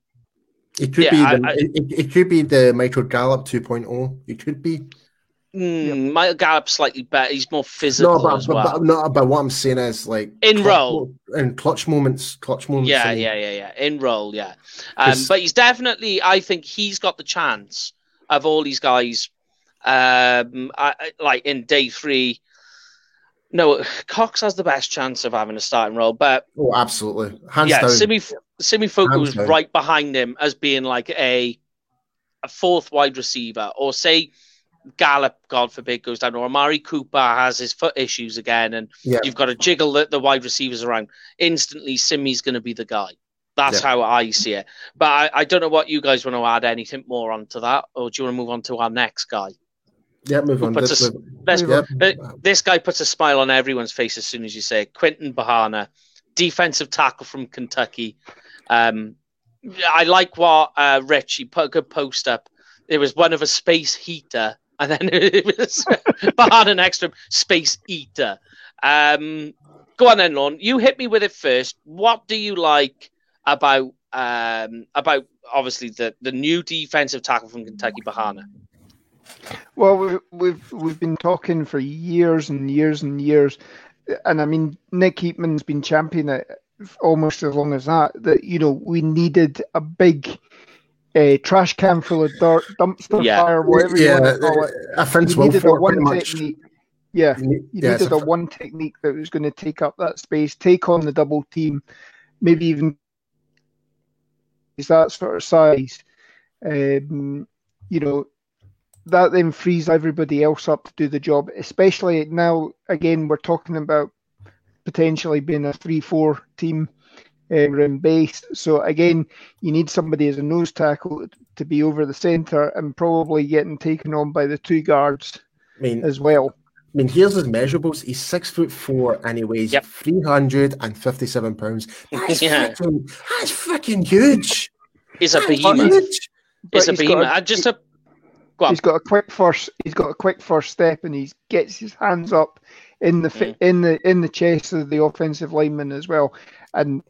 Speaker 2: it could
Speaker 1: Yeah,
Speaker 2: be
Speaker 1: I-
Speaker 2: the,
Speaker 1: I-
Speaker 2: it, it- it could be the Michael Gallup 2.0. It could be
Speaker 1: mm, Michael Gallup slightly better. He's more physical
Speaker 2: no, but,
Speaker 1: as
Speaker 2: but,
Speaker 1: well.
Speaker 2: but, no, but what I'm saying is like
Speaker 1: In
Speaker 2: clutch
Speaker 1: roll.
Speaker 2: mo- in clutch moments, clutch moments.
Speaker 1: Yeah, yeah, yeah, yeah. In role, yeah. Um,
Speaker 2: 'Cause-
Speaker 1: but he's definitely. I think he's got the chance of all these guys. Um, I, I- like in day three. No, Cox has the best chance of having a starting role, but
Speaker 2: Oh, absolutely. Hands
Speaker 1: yeah,
Speaker 2: down.
Speaker 1: Simi Simi
Speaker 2: Fehoko
Speaker 1: was right behind him as being like a a fourth wide receiver, or say Gallup, God forbid, goes down, or Amari Cooper has his foot issues again, and
Speaker 2: Yeah.
Speaker 1: you've got to jiggle the, the wide receivers around, instantly Simi's going to be the guy. That's
Speaker 2: Yeah.
Speaker 1: how I see it. But I, I don't know what you guys want to add anything more onto that, or do you want to move on to our next guy?
Speaker 2: Yeah, move on.
Speaker 1: puts
Speaker 2: This-
Speaker 1: us- Let's, this guy puts a smile on everyone's face as soon as you say it. Quinton Bohanna, defensive tackle from Kentucky. Um, I like what uh, Rich he put a good post up. It was one of a space heater, *laughs* and then it was Bohanna next to him, space eater. Um, go on then, Lon. You hit me with it first. What do you like about um, about obviously the the new defensive tackle from Kentucky, Bohanna?
Speaker 3: Well, we've, we've we've been talking for years and years and years, and I mean Nick Eatman's been championing it almost as long as that. That you know we needed a big uh, trash can full of dirt, dumpster
Speaker 1: Yeah.
Speaker 3: fire, whatever you
Speaker 2: yeah,
Speaker 3: want to call it.
Speaker 2: I think
Speaker 3: You needed a one
Speaker 2: pretty much.
Speaker 3: technique. Yeah,
Speaker 2: You yeah,
Speaker 3: needed
Speaker 2: a
Speaker 3: a one technique that was going to take up that space, take on the double team, maybe even is that sort of size. Um, you know, that then frees everybody else up to do the job. Especially now, again, we're talking about potentially being a three-four team uh, round base. So again, you need somebody as a nose tackle to be over the centre and probably getting taken on by the two guards
Speaker 2: I mean,
Speaker 3: as well.
Speaker 2: I mean, here's his measurables. He's six foot four and he weighs
Speaker 1: Yep.
Speaker 2: three hundred and fifty-seven pounds. That's *laughs*
Speaker 1: Yeah.
Speaker 2: freaking, that's freaking huge.
Speaker 1: He's a
Speaker 2: That's
Speaker 1: behemoth.
Speaker 2: huge.
Speaker 1: Is a
Speaker 3: But he's got
Speaker 1: behemoth.
Speaker 3: a-
Speaker 1: I just a go.
Speaker 3: He's got a quick first. He's got a quick first step, and he gets his hands up in the fi- in the in the chest of the offensive lineman as well. And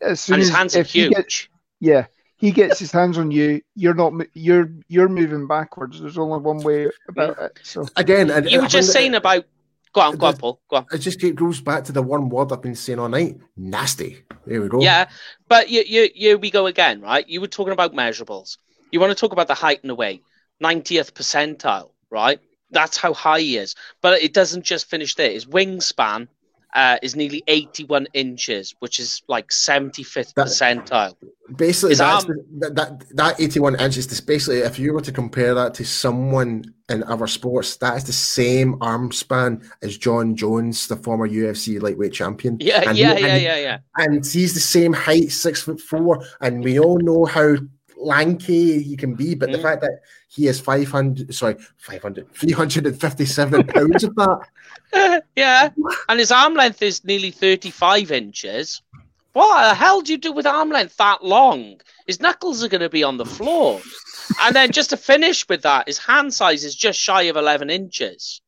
Speaker 3: as soon
Speaker 1: and his
Speaker 3: as
Speaker 1: hands are
Speaker 3: if he
Speaker 1: huge.
Speaker 3: gets- yeah, he gets his hands on you. You're not. You're you're moving backwards. There's only one way about it. So
Speaker 2: Again, and
Speaker 1: you
Speaker 2: I
Speaker 1: were just
Speaker 2: think
Speaker 1: saying about. Go on, go on, Paul. Go on.
Speaker 2: it just keep- goes back to the one word I've been saying all night. Nasty. There we go.
Speaker 1: Yeah, but you, you, you, we go again, right? You were talking about measurables. You want to talk about the height and the weight, 90th percentile, right? That's how high he is. But it doesn't just finish there. His wingspan uh, is nearly 81 inches, which is like 75th
Speaker 2: That-
Speaker 1: percentile.
Speaker 2: Basically,
Speaker 1: His
Speaker 2: that's
Speaker 1: arm-
Speaker 2: the, that, that that 81 inches is basically if you were to compare that to someone in other sports, that is the same arm span as Jon Jones, the former UFC lightweight champion.
Speaker 1: Yeah,
Speaker 2: And
Speaker 1: yeah,
Speaker 2: he-
Speaker 1: yeah,
Speaker 2: and-
Speaker 1: yeah, yeah.
Speaker 2: and he's the same height, six foot four, and we all know how lanky he can be. But the
Speaker 1: Mhm.
Speaker 2: fact that he is five hundred, sorry, 500, 357 *laughs* pounds of that, *laughs*
Speaker 1: yeah, and his arm length is nearly 35 inches. What the hell do you do with arm length that long? His knuckles are going to be on the floor. And then just to finish with that, his hand size is just shy of 11 inches.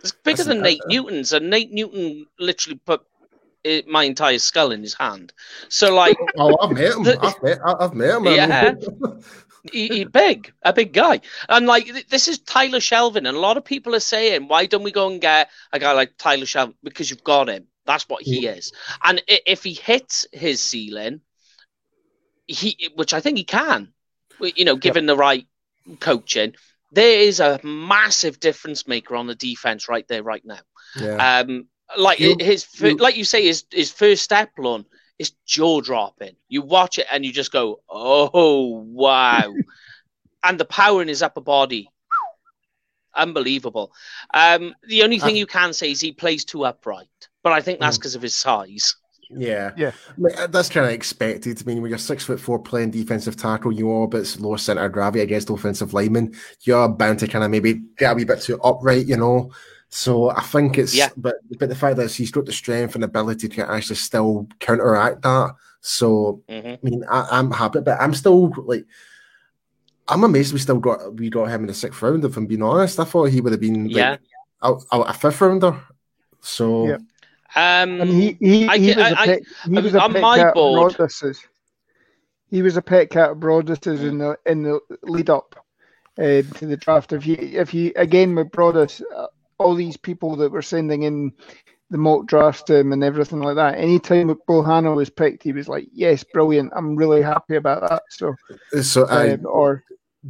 Speaker 1: It's bigger
Speaker 2: That's-
Speaker 1: than Nate Newton's, and Nate Newton literally put uh, my entire skull in his hand. So, like,
Speaker 2: oh, I've met him.
Speaker 1: The-
Speaker 2: I've met, I've met him.
Speaker 1: Yeah. he, he big, a big guy, and like th- this is Tyler Shelvin, and a lot of people are saying, why don't we go and get a guy like Tyler Shelvin? Because you've got him. That's what he is. And if he hits his ceiling, he, which I think he can, you know, given the right coaching, there is a massive difference maker on the defense right there, right now.
Speaker 2: yeah.
Speaker 1: Um, like
Speaker 2: You-
Speaker 1: his, fir-
Speaker 2: you-
Speaker 1: like you say, his his first step, Lon, is jaw dropping. You watch it and you just go, "Oh wow!" *laughs* and the power in his upper body, unbelievable. Um, the only thing
Speaker 2: Uh,
Speaker 1: you can say is he plays too upright, but I think that's
Speaker 2: Mm.
Speaker 1: because of his size.
Speaker 2: Yeah,
Speaker 3: Yeah.
Speaker 2: I mean, uh, that's kind of expected. I mean, when you're six foot four playing defensive tackle, you are a bit lower center of gravity against offensive linemen. You're bound to kind of maybe get a wee bit too upright, you know. So I think it's,
Speaker 1: Yeah.
Speaker 2: but but the fact that he's got the strength and ability to actually still counteract that. So
Speaker 1: hmm
Speaker 2: I mean, I, I'm happy, but I'm still like, I'm amazed we still got we got him in the sixth round. If I'm being honest, I thought he would have been like,
Speaker 1: Yeah.
Speaker 2: a, a, a fifth rounder. So
Speaker 3: Yeah.
Speaker 1: Um,
Speaker 3: and he he,
Speaker 1: I
Speaker 3: he
Speaker 1: can-
Speaker 3: was a
Speaker 1: I-
Speaker 3: pet, he was a
Speaker 1: on
Speaker 3: pet
Speaker 1: my
Speaker 3: cat of
Speaker 1: board-
Speaker 3: Broaddus's. He was a pet cat of Broaddus's in the in the lead up uh, to the draft. If you if you again with Brodus, uh, all these people that were sending in the mock draft him and everything like that. Anytime Bohanna was picked, he was like, "Yes, brilliant. I'm really happy about that." So,
Speaker 2: so I.
Speaker 3: um, or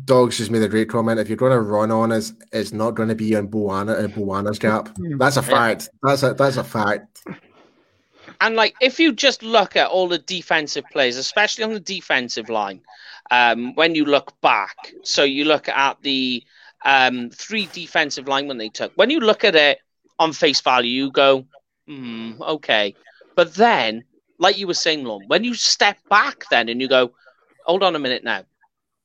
Speaker 2: Dogs just made a great comment. If you're going to run on us, it's not going to be on Bohanna, uh, Bohanna's gap.
Speaker 3: Hmm.
Speaker 2: That's a fact. That's a that's a fact.
Speaker 1: And like, if you just look at all the defensive players, especially on the defensive line, um, when you look back, so you look at the um, three defensive linemen they took. When you look at it on face value, you go, hmm, okay. But then, like you were saying, Lon, when you step back then and you go, hold on a minute now,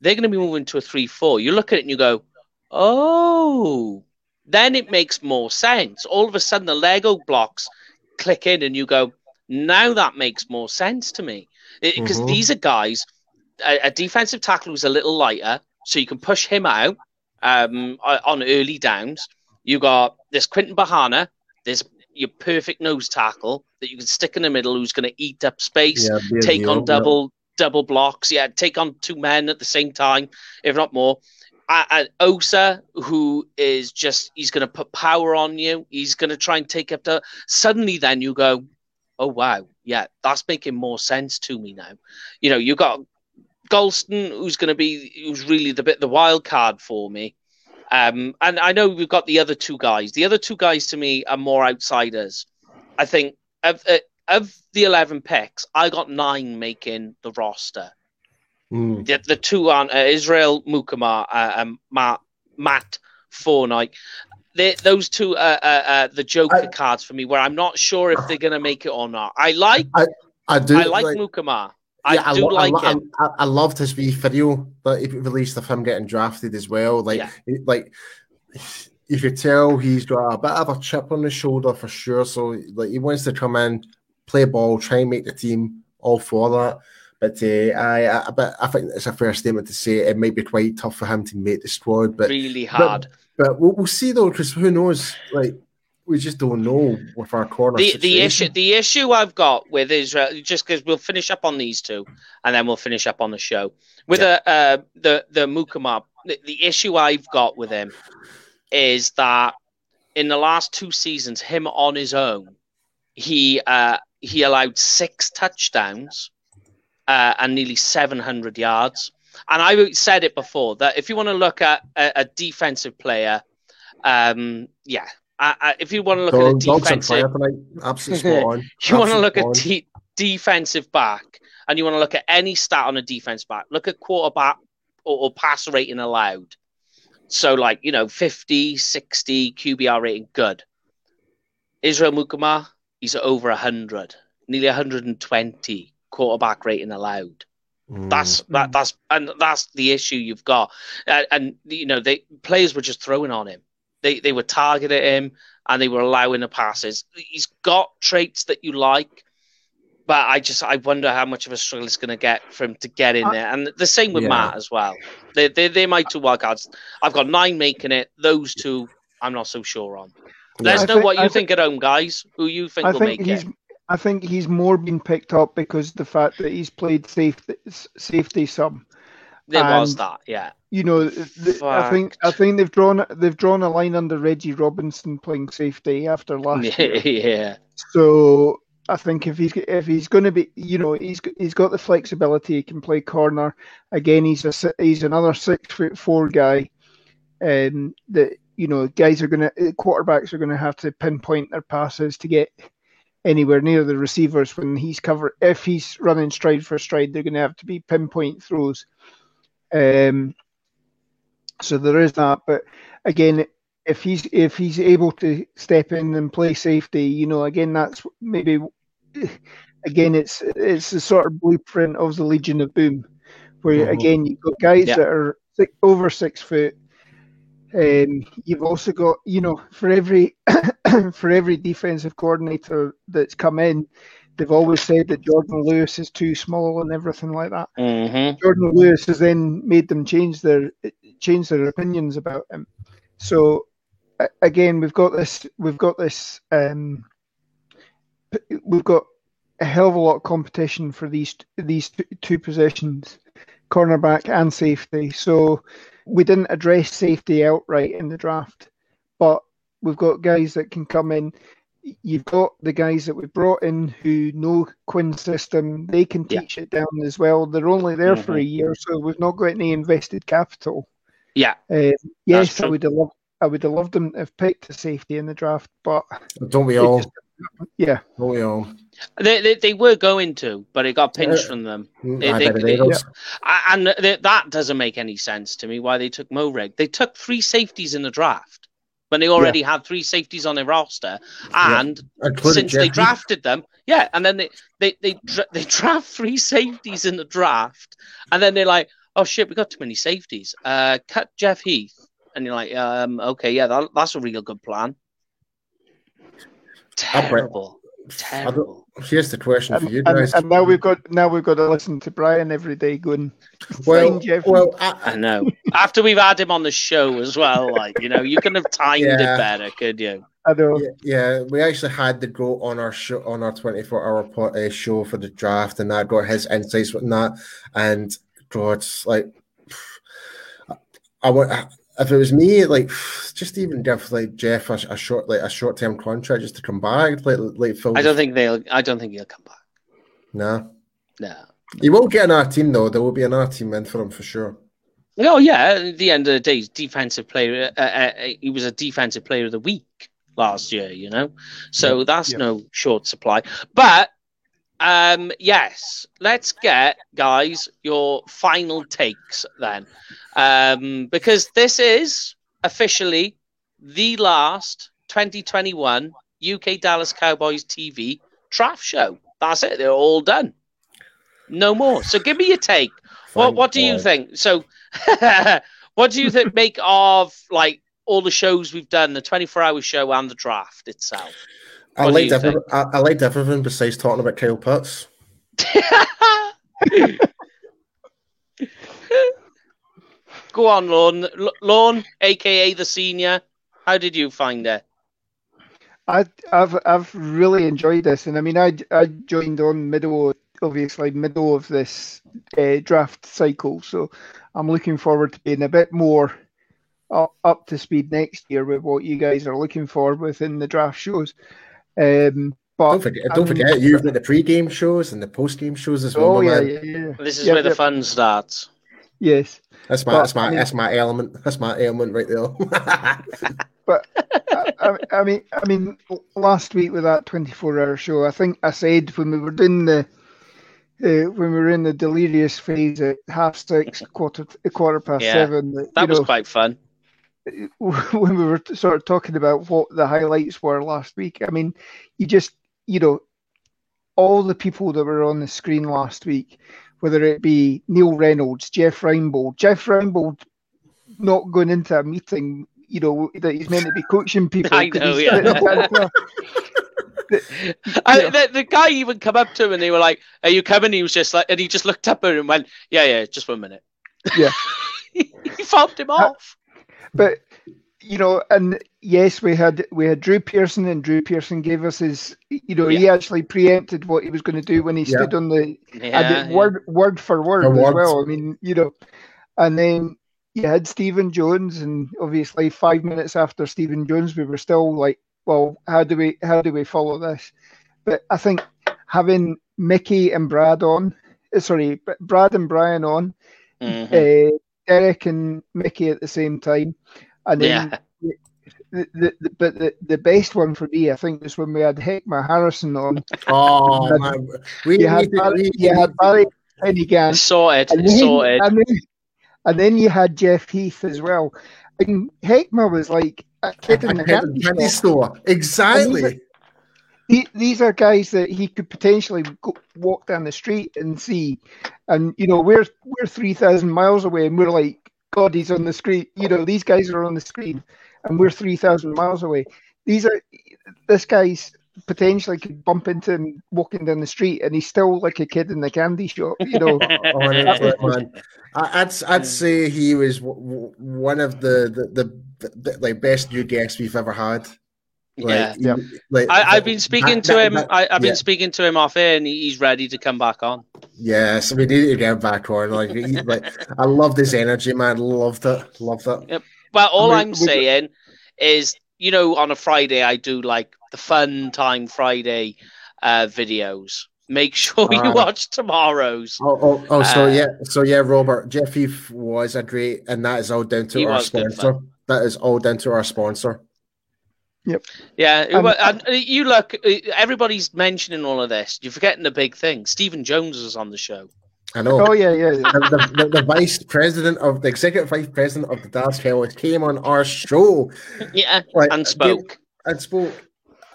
Speaker 1: they're going to be moving to a 3 4. You look at it and you go, oh, then it makes more sense. All of a sudden, the Lego blocks click in and you go, now that makes more sense to me. Because mm-hmm. these are guys, a, a, defensive tackle who's a little lighter, so you can push him out um, on early downs. You got this Quinton Bohanna, this your perfect nose tackle that you can stick in the middle who's going to eat up space, yeah, take deal, on double yeah. double blocks, yeah, take on two men at the same time, if not more. Uh, Osa, who is just he's going to put power on you, he's going to try and take up the. Suddenly, then you go, oh wow, yeah, that's making more sense to me now. You know, you got Golston, who's going to be who's really the bit the wild card for me. Um, and I know we've got the other two guys. The other two guys to me are more outsiders. I think of uh, of the eleven picks, I got nine making the roster. Mm. The, the two on uh, Israel Mukuamu uh, and Matt Matt Farniok. They, those two are uh, uh, the Joker I, cards for me, where I'm not sure if they're going to make it or not. I like I, I do I like, like Mukuamu. I yeah, do I, like
Speaker 2: I, him. I, I, loved his wee video that he released of him getting drafted as well. Like, yeah. like you could tell he's got a bit of a chip on his shoulder for sure. So, like, he wants to come in, play ball, try and make the team all for that. But uh, I, I, but I think it's a fair statement to say it might be quite tough for him to make the squad. But
Speaker 1: really hard.
Speaker 2: But, but we'll, we'll see though, because who knows? Like we just don't know with our corner.
Speaker 1: The, the issue the issue I've got with Israel, just because we'll finish up on these two, and then we'll finish up on the show with yeah. uh, uh, the the Mukuamu. The, the issue I've got with him is that in the last two seasons, him on his own, he uh, he allowed six touchdowns uh, and nearly 700 yards. And I said it before that if you want to look at a, a defensive player, um, yeah, uh, if you want to look at a defensive,
Speaker 2: absolutely *laughs*
Speaker 1: you want to look at de- defensive back, and you want to look at any stat on a defense back. Look at quarterback or, or pass rating allowed. So, like you know, 50, 60 QBR rating, good. Israel Mukuamu, he's over 100, nearly 120 quarterback rating allowed. Mm. That's that. That's and that's the issue you've got. Uh, and you know, they players were just throwing on him. They they were targeting him and they were allowing the passes. He's got traits that you like, but I just I wonder how much of a struggle it's going to get for him to get in uh, there. And the same with yeah. Matt as well. They they they my two wildcards. I've got nine making it. Those two I'm not so sure on. Let us know think, what you think, think, at home, guys. Who you think I will think make it?
Speaker 3: I think he's more been picked up because the fact that he's played safety safety some.
Speaker 1: There and, was that, yeah.
Speaker 3: You know, the, I think I think they've drawn they've drawn a line under Reggie Robinson playing safety after last *laughs*
Speaker 1: year. yeah.
Speaker 3: So I think if he's if he's going to be, you know, he's he's got the flexibility. He can play corner. Again, he's a he's another six foot four guy, and that you know guys are going to eh, quarterbacks are going to have to pinpoint their passes to get anywhere near the receivers when he's covered. if he's running stride for stride they're going to have to be pinpoint throws um, so there is that but again if he's if he's able to step in and play safety you know again that's maybe again it's it's the sort of blueprint of the legion of boom where mm-hmm. again you've got guys yeah. that are six, over six foot um, you've also got, you know, for every *coughs* for every defensive coordinator that's come in, they've always said that Jourdan Lewis is too small and everything like that.
Speaker 1: Mm-hmm.
Speaker 3: Jourdan Lewis has then made them change their change their opinions about him. So again, we've got this we've got this um, we've got a hell of a lot of competition for these these two positions, cornerback and safety. So we didn't address safety outright in the draft, but we've got guys that can come in. You've got the guys that we brought in who know Quinn's system. They can teach yeah. it down as well. They're only there mm-hmm. for a year, so we've not got any invested capital.
Speaker 1: Yeah.
Speaker 3: Uh, yes, I would have loved. I would have loved them if picked a safety in the draft, but
Speaker 2: don't we all? Just,
Speaker 3: Yeah.
Speaker 2: Oh, yeah.
Speaker 1: They, they, they were going to, but it got pinched
Speaker 2: Uh,
Speaker 1: from them.
Speaker 2: Mm,
Speaker 1: They-
Speaker 2: I
Speaker 1: they-
Speaker 2: bet
Speaker 1: they-
Speaker 2: is.
Speaker 1: A- And th- that doesn't make any sense to me why they took Moehrig. They took three safeties in the draft when they already had three safeties on their roster. And
Speaker 2: Including
Speaker 1: since they drafted them, yeah, and then they they they, they *laughs* draft three safeties in the draft, and then they're like, oh shit, we got too many safeties. Uh, cut Jeff Heath, and you're like, um, okay, yeah, that, that's a real good plan. Terrible, terrible.
Speaker 2: Here's the question for you guys.
Speaker 3: and now we've got now we've got to listen to Brian every day going. *laughs*
Speaker 2: well, well, I,
Speaker 1: I know. *laughs* After we've had him on the show as well, like you know, you couldn't have timed
Speaker 2: Yeah.
Speaker 1: it better, could you?
Speaker 3: I know.
Speaker 2: Yeah, yeah, we actually had the goat on our show on our twenty four hour po- uh, show for the draft, and that got his insights with that. And God, it's like *sighs* I want if it was me, like *sighs* just even give like Jeff a, a short like a short term contract just to come back, like like Phil.
Speaker 1: I don't think they'll. I don't think he'll come back.
Speaker 2: Nah,
Speaker 1: No.
Speaker 2: he will get another team though. There will be an another team in for him for sure.
Speaker 1: Oh yeah. At the end of the day, he's defensive player. Uh, uh, he was a defensive player of the week last year. You know, so that's
Speaker 3: Yeah.
Speaker 1: no short supply. But um, yes, let's get guys your final takes then, um, because this is officially the last 2021 UK Dallas Cowboys TV draft show. That's it. They're all done. No more. So give me your take. *laughs* What What do you think? So, *laughs* what do you think make of like all the shows we've done, the 24 hour show and the draft itself?
Speaker 2: I
Speaker 1: What
Speaker 2: liked
Speaker 1: you
Speaker 2: everything. I, I liked everything besides talking about Kyle Pitts. *laughs*
Speaker 1: Go on, Lorne. L- Lorne, aka the senior. How did you find it?
Speaker 3: I, I've I've really enjoyed this, and I mean, I I joined on middle, obviously middle of this uh, draft cycle, so I'm looking forward to being a bit more up, up to speed next year with what you guys are looking for within the draft shows. Um, but
Speaker 2: Don't forget, don't
Speaker 3: mean-
Speaker 2: forget, you've got the pre-game shows and the post-game shows as well.
Speaker 3: oh yeah, yeah, yeah,
Speaker 1: This is
Speaker 3: Yep,
Speaker 1: where the
Speaker 3: yep.
Speaker 1: fun starts.
Speaker 3: yes.
Speaker 2: That's my
Speaker 3: But,
Speaker 2: that's my
Speaker 3: I mean-
Speaker 2: that's my element. That's my element right there. *laughs*
Speaker 3: but I, I mean, I mean, last week with that 24-hour show, I think I said when we were doing the uh, when we were in the delirious phase at half six, quarter quarter past
Speaker 1: Yeah,
Speaker 3: seven, that,
Speaker 1: That was
Speaker 3: know,
Speaker 1: quite fun. *laughs*
Speaker 3: when we were sort of talking about what the highlights were last week. I mean, you just, you know, all the people that were on the screen last week, whether it be Neil Reynolds, Jeff Reinebold, Jeff Reinebold not going into a meeting, you know, that he's meant to be coaching people.
Speaker 1: I know, yeah.
Speaker 3: down *laughs* there.
Speaker 1: I,
Speaker 3: Yeah.
Speaker 1: the, the guy even come up to him and they were like, "Are you coming?" He was just like, and he just looked up at him and went, "Yeah, yeah, just one minute."
Speaker 3: Yeah. *laughs*
Speaker 1: he fobbed him off.
Speaker 3: But you know, and yes, we had we had Drew Pearson, and Drew Pearson gave us his, you know, he actually preempted what he was going to do when he
Speaker 2: Yeah.
Speaker 3: stood on the
Speaker 1: Yeah,
Speaker 3: and it,
Speaker 1: yeah.
Speaker 3: word word for word
Speaker 2: For
Speaker 3: as
Speaker 2: word.
Speaker 3: well. I mean, you know, and then you had Stephen Jones, and obviously five minutes after Stephen Jones, we were still like, well, how do we how do we follow this? But I think having Mickey and Brad on, uh, sorry, B- Brad and Brian on,
Speaker 1: Mhm.
Speaker 3: uh, Derek and Mickey at the same time, and then.
Speaker 1: Yeah.
Speaker 3: The, the, the, but the, the best one for me, I think, was when we had Heckma Harrison on.
Speaker 2: oh
Speaker 3: And
Speaker 2: man, we
Speaker 3: You had
Speaker 2: need
Speaker 3: Barry,
Speaker 2: we
Speaker 3: you had Barry Hennigan,
Speaker 1: Sorted,
Speaker 3: and then,
Speaker 1: sorted.
Speaker 3: and then and then you had Jeff Heath as well. And Heckma was like a kid in the candy
Speaker 2: candy
Speaker 3: store.
Speaker 2: store. Exactly.
Speaker 3: The- These are guys that he could potentially go, walk down the street and see, and you know we're we're three thousand miles away, and we're like, God, he's on the screen. You know, these guys are on the screen, and we're three thousand miles away. These are this guy's potentially could bump into him walking down the street, and he's still like a kid in the candy shop. You know, *laughs* oh,
Speaker 2: Honestly, man, *laughs* I- I'd I'd say he was w- w- one of the the, the, the, like best new guests we've ever had. Like,
Speaker 1: yeah.
Speaker 3: Yeah.
Speaker 2: like
Speaker 1: I, I've been speaking
Speaker 2: that-
Speaker 1: to him.
Speaker 2: that-
Speaker 1: I, I've been speaking to him off air, and he, he's ready to come back on.
Speaker 2: Yes, we need to get him back on. Like, he, like I love his energy, man. Loved it. Loved it. Yep.
Speaker 1: Well, all
Speaker 3: we-
Speaker 1: I'm
Speaker 3: we-
Speaker 1: saying is, you know, on a Friday I do like the fun time Friday uh, videos. Make *laughs* sure you
Speaker 2: Ah.
Speaker 1: watch tomorrow's.
Speaker 2: Oh, oh, oh so
Speaker 1: Uh,
Speaker 2: yeah, so yeah, Robert Jeff Heath was a great, and that is all down to our
Speaker 1: was good
Speaker 2: sponsor. That is all down to our sponsor.
Speaker 3: Yep.
Speaker 1: Yeah,
Speaker 3: Um,
Speaker 1: well, and uh, you look. uh, Everybody's mentioning all of this. You're forgetting the big thing. Stephen Jones was on the show.
Speaker 2: I know.
Speaker 3: Oh yeah, yeah. yeah.
Speaker 2: the, the, the, the vice president of the executive vice president of the Dallas Cowboys came on our show
Speaker 1: Yeah,
Speaker 2: like,
Speaker 1: and spoke.
Speaker 2: and spoke.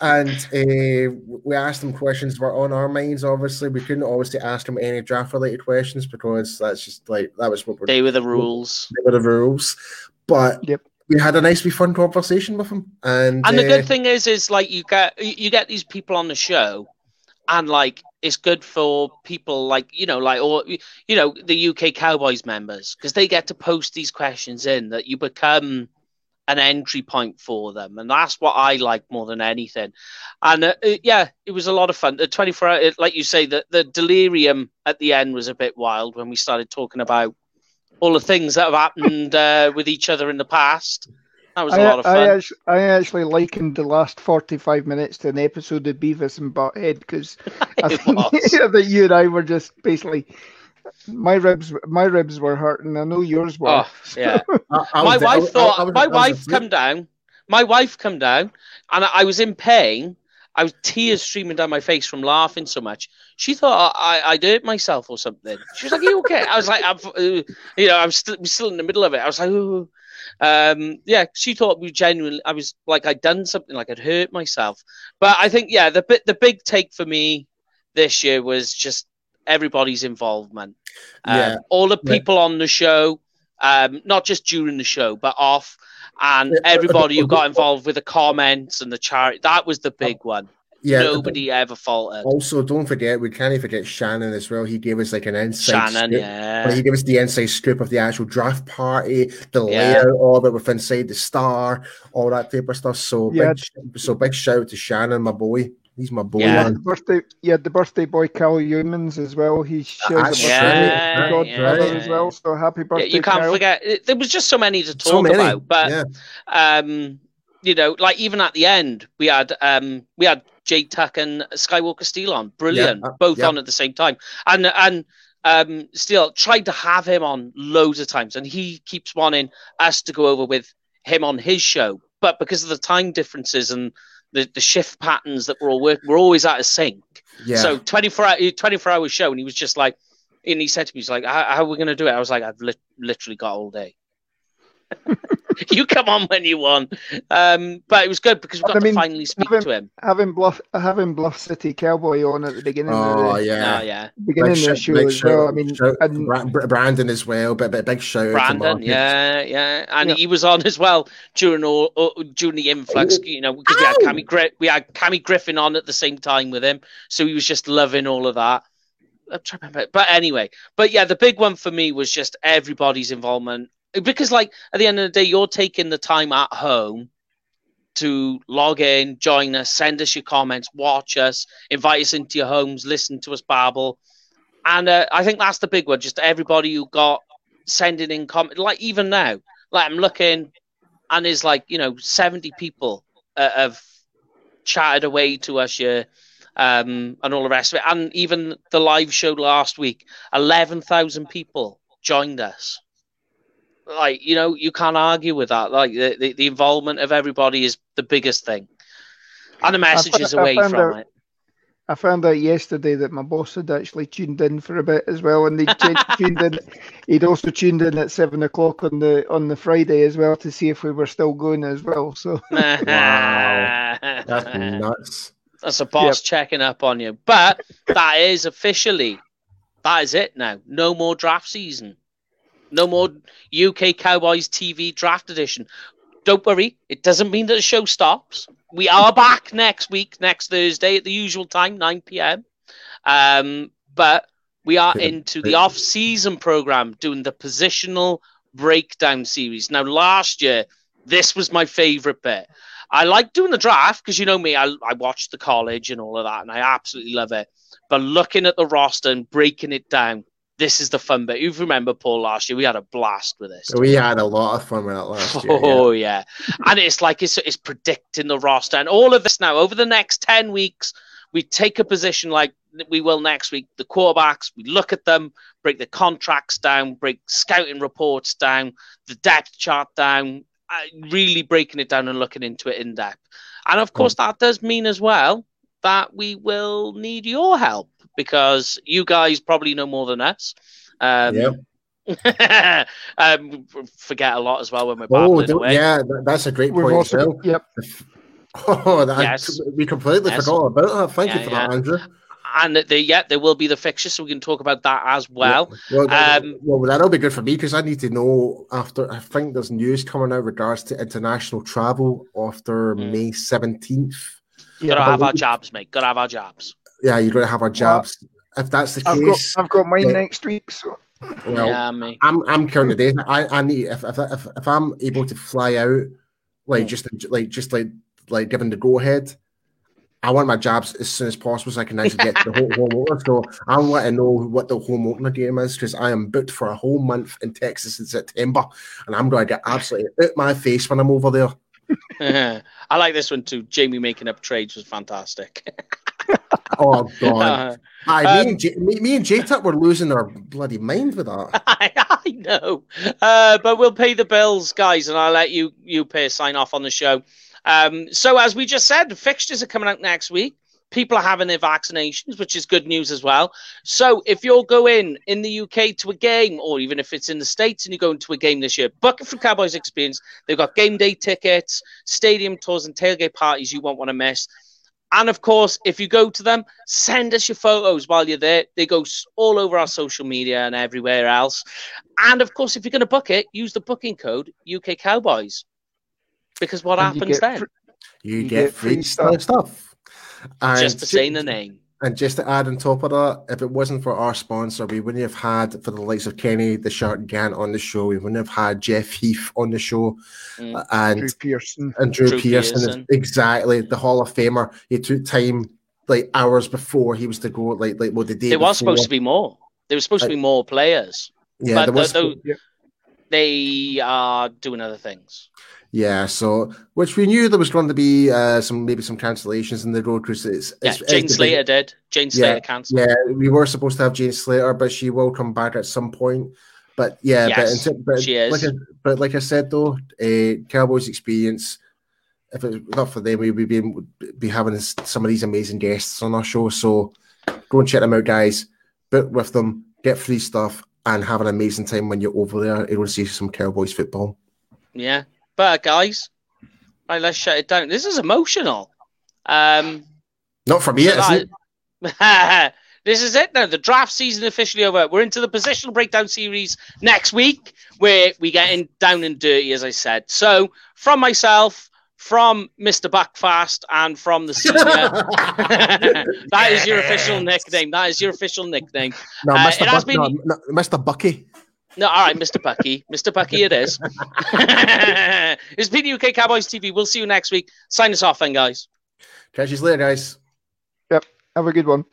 Speaker 2: And uh, we asked him questions that were on our minds. Obviously, we couldn't obviously ask him any draft-related questions because that's just like that was what we're
Speaker 1: They were the rules.
Speaker 2: they were the rules. But
Speaker 3: Yep.
Speaker 2: We had a nice, wee fun conversation with him. And,
Speaker 1: And the
Speaker 2: uh,
Speaker 1: good thing is, is like you get you get these people on the show, and like it's good for people like you know like or you know the UK Cowboys members because they get to post these questions in that you become an entry point for them, and that's what I like more than anything. And uh, uh, yeah, it was a lot of fun. The twenty four, hour, like you say, the the delirium at the end was a bit wild when we started talking about all the things that have happened uh, with each other in the past. That was a
Speaker 3: I,
Speaker 1: lot of fun.
Speaker 3: I, actually, I actually likened the last 45 minutes to an episode of Beavis and Butthead because *laughs* I think
Speaker 1: was. *laughs*
Speaker 3: that you and I were just basically my ribs my ribs were hurting. I know yours were.
Speaker 1: Oh yeah. *laughs*
Speaker 2: I- I
Speaker 1: my
Speaker 2: was
Speaker 1: wife thought
Speaker 2: I was-
Speaker 1: my
Speaker 2: I
Speaker 1: wife come down. My wife come down, and I, I was in pain. I was tears streaming down my face from laughing so much. She thought I, I, I'd hurt myself or something. She was like, "Are you okay?" I was like, I'm, uh, "You know, I'm still I'm still in the middle of it." I was like, "Ooh." Um, yeah, she thought we genuinely. I was like, I'd done something, like I'd hurt myself. But I think, yeah, the bit, the big take for me this year was just everybody's involvement. Um,
Speaker 2: Yeah.
Speaker 1: all the
Speaker 2: Yeah.
Speaker 1: people on the show, um, not just during the show, but off, and everybody who got involved with the comments and the charity. That was the big one.
Speaker 2: Yeah,
Speaker 1: Nobody ever faltered.
Speaker 2: Also, don't forget, we can't forget Shannon as well. He gave us like an inside
Speaker 1: Shannon,
Speaker 2: scoop.
Speaker 1: yeah.
Speaker 2: Well, he gave us the inside scoop of the actual draft party, the
Speaker 1: Yeah.
Speaker 2: layout of it with inside the star, all that type of stuff. So
Speaker 3: Yeah.
Speaker 2: big, so big shout out to Shannon, my boy. He's my boy.
Speaker 1: Yeah.
Speaker 2: man.
Speaker 3: birthday, you had the birthday boy Cal Humans as well. He shares
Speaker 2: That's
Speaker 3: a
Speaker 2: right,
Speaker 3: birthday
Speaker 1: Yeah,
Speaker 3: with Godfather
Speaker 1: yeah,
Speaker 3: as well. So happy
Speaker 1: Yeah,
Speaker 3: birthday,
Speaker 1: you can't
Speaker 3: Kyle.
Speaker 1: forget. it- There was just so many to talk
Speaker 2: So many.
Speaker 1: about, but
Speaker 2: yeah.
Speaker 1: um, you know, like even at the end, we had um, we had Jade Tuck and Skywalker Steel on, brilliant,
Speaker 2: Yeah, uh,
Speaker 1: both
Speaker 2: yeah.
Speaker 1: on at the same time, and and um, Steel tried to have him on loads of times, and he keeps wanting us to go over with him on his show, but because of the time differences and the, the shift patterns that we're all working, we're always out of sync.
Speaker 2: yeah.
Speaker 1: So 24 hour, 24 hour show, and he was just like, and he said to me, he's like, how, how are we going to do it? I was like, I've lit literally got all day. *laughs* you come on when you want. Um, but it was good because we got
Speaker 3: I mean,
Speaker 1: to finally speak
Speaker 3: having-
Speaker 1: to him.
Speaker 3: Having Bluff, having Bluff City Cowboy on at the beginning
Speaker 2: oh
Speaker 3: of the,
Speaker 2: yeah.
Speaker 1: Oh, yeah.
Speaker 3: beginning of the
Speaker 2: shout-
Speaker 3: show
Speaker 2: big
Speaker 3: as
Speaker 2: shout-
Speaker 3: well. I mean,
Speaker 2: shout-
Speaker 3: and
Speaker 2: Bra- Bra- Brandon as well, but, but big shout out to
Speaker 1: Brandon, yeah, yeah, and
Speaker 3: Yeah.
Speaker 1: he was on as well during all uh, during the influx. You know, because we had
Speaker 2: Ow!
Speaker 1: Cammy Gri- we had Cammy Griffin on at the same time with him, so he was just loving all of that. I'm trying to remember, but anyway, but yeah, the big one for me was just everybody's involvement because, like, at the end of the day, you're taking the time at home to log in, join us, send us your comments, watch us, invite us into your homes, listen to us babble. And uh, I think that's the big one. Just everybody who got sending in comment, like even now, like I'm looking, and there's like you know 70 people uh, have chatted away to us here, um, and all the rest of it. And even the live show last week, 11,000 people joined us. Like you know, you can't argue with that. Like the, the, the involvement of everybody is the biggest thing, and the messages
Speaker 3: I
Speaker 1: away from
Speaker 3: out-
Speaker 1: it.
Speaker 3: I found out yesterday that my boss had actually tuned in for a bit as well, and he *laughs* tuned in. He'd also tuned in at seven o'clock on the on the Friday as well to see if we were still going as well. So *laughs* wow,
Speaker 2: That's nuts.
Speaker 1: That's a boss checking up on you. But that is officially, that is it now. No more draft season. No more UK Cowboys TV draft edition. Don't worry, it doesn't mean that the show stops. We are back next week, next Thursday at the usual time, 9 p.m. Um, but we are into the off season program doing the positional breakdown series. Now, last year, this was my favorite bit. I like doing the draft because you know me, I, I watched the college and all of that, and I absolutely love it. But looking at the roster and breaking it down, this is the fun bit. You remember Paul last year? We had a blast with this.
Speaker 2: We had a lot of fun with that last year. yeah.
Speaker 1: Oh yeah, and it's like it's, it's predicting the roster and all of this now over the next ten weeks. We take a position like we will next week. The quarterbacks, we look at them, break the contracts down, break scouting reports down, the depth chart down, uh, really breaking it down and looking into it in depth. And of course, that does mean as well that we will need your help because you guys probably know more than us. Um,
Speaker 2: Yep. *laughs*
Speaker 1: um, forget a lot as well when we're
Speaker 2: Oh,
Speaker 1: away.
Speaker 2: yeah, that, that's a great
Speaker 3: We've
Speaker 2: point
Speaker 3: also,
Speaker 2: well.
Speaker 3: yep, *laughs*
Speaker 2: Oh, that,
Speaker 1: Yes.
Speaker 2: we completely
Speaker 1: Yes.
Speaker 2: forgot about that. Thank
Speaker 1: Yeah,
Speaker 2: you for
Speaker 1: yeah.
Speaker 2: that, Andrew.
Speaker 1: And the, yeah, there will be the fixture, so we can talk about that as well.
Speaker 2: Well, that,
Speaker 1: Um,
Speaker 2: well, that'll be good for me because I need to know after. I think there's news coming out regards to international travel after
Speaker 1: Mm.
Speaker 2: May seventeenth.
Speaker 1: Gotta
Speaker 3: yeah.
Speaker 1: have our jobs, mate. Gotta have our jobs.
Speaker 2: Yeah, you're going to have our jobs. if that's the
Speaker 3: I've got
Speaker 2: case,
Speaker 3: I've got mine
Speaker 2: Yeah.
Speaker 3: next week, so
Speaker 2: well,
Speaker 1: yeah, mate.
Speaker 2: I'm I'm counting the days. I, I need if, if if if I'm able to fly out, like
Speaker 1: Mm.
Speaker 2: just like just like like given the go ahead. I want my jobs as soon as possible so I can actually get to the home, home opener. So I want to know what the home opener game is because I am booked for a whole month in Texas in September, and I'm going to get absolutely out my face when I'm over there.
Speaker 1: I like this one too. Jamie making up trades was fantastic. *laughs*
Speaker 2: Oh God! Aye,
Speaker 1: Um,
Speaker 2: me, and J- me, me and J-Tap were losing our bloody mind with that. *laughs*
Speaker 1: I, I know, uh, but we'll pay the bills, guys, and I'll let you you pay sign off on the show. Um, so as we just said, fixtures are coming out next week. People are having their vaccinations, which is good news as well. So if you're going in the UK to a game, or even if it's in the States and you're going to a game this year, book it for Cowboys Experience. They've got game day tickets, stadium tours, and tailgate parties you won't want to miss. And of course, if you go to them, send us your photos while you're there. They go all over our social media and everywhere else. And of course, if you're going to book it, use the booking code UK Cowboys. Because what
Speaker 3: And
Speaker 1: happens
Speaker 3: get
Speaker 1: then?
Speaker 3: fr-
Speaker 2: You,
Speaker 3: You
Speaker 2: get,
Speaker 3: get
Speaker 2: free
Speaker 3: free
Speaker 2: stuff. stuff. And
Speaker 1: Just for
Speaker 2: ju-
Speaker 1: saying the name.
Speaker 2: And just to add on top of that, if it wasn't for our sponsor, we wouldn't have had for the likes of Kenny the Shark Gant on the show. We wouldn't have had Jeff Heath on the show,
Speaker 1: Mm.
Speaker 2: and
Speaker 3: Drew Pearson.
Speaker 2: and Drew,
Speaker 1: Drew
Speaker 2: Pearson, is
Speaker 1: Pearson.
Speaker 2: exactly the Hall of Famer. He took time like hours before he was to go, like like well the day
Speaker 1: There was
Speaker 2: before.
Speaker 1: supposed to be more. There was supposed to be more players.
Speaker 2: yeah,
Speaker 1: but
Speaker 2: there was
Speaker 1: tho- tho-
Speaker 3: Yeah.
Speaker 1: they are doing other things.
Speaker 2: Yeah. So which we knew there was going to be uh, some maybe some cancellations in the road because it's,
Speaker 1: Yeah,
Speaker 2: it's it's
Speaker 1: Jane
Speaker 2: big-
Speaker 1: Slater did. Jane Slater cancelled.
Speaker 2: Yeah, we were supposed to have Jane Slater, but she will come back at some point. But yeah,
Speaker 1: Yes,
Speaker 2: but, but
Speaker 1: she is.
Speaker 2: Like I, but like I said though, uh, Cowboys experience. If it's not for them, we would be be having some of these amazing guests on our show. So go and check them out, guys. Book with them, get free stuff, and have an amazing time when you're over there. To see some Cowboys football.
Speaker 1: Yeah. But guys, right, let's shut it down. This is emotional. Um
Speaker 2: Not from me, it *laughs*
Speaker 1: this is it now. The draft season officially over. We're into the positional breakdown series next week, where we get in down and dirty, as I said. So, from myself, from Mr. Buckfast, and from the senior, *laughs* *laughs* that is your official nickname. That is your official nickname.
Speaker 2: No,
Speaker 1: Uh,
Speaker 2: Mr.
Speaker 1: has
Speaker 2: Buck, no,
Speaker 1: been-
Speaker 2: no, Mr. Bucky.
Speaker 1: No, all right, Mr. Pucky. Mr. Pucky, it is. *laughs* it's been UK Cowboys TV. We'll see you next week. Sign us off, then, guys.
Speaker 2: Catch you later, guys. Yep.
Speaker 3: Have a good one.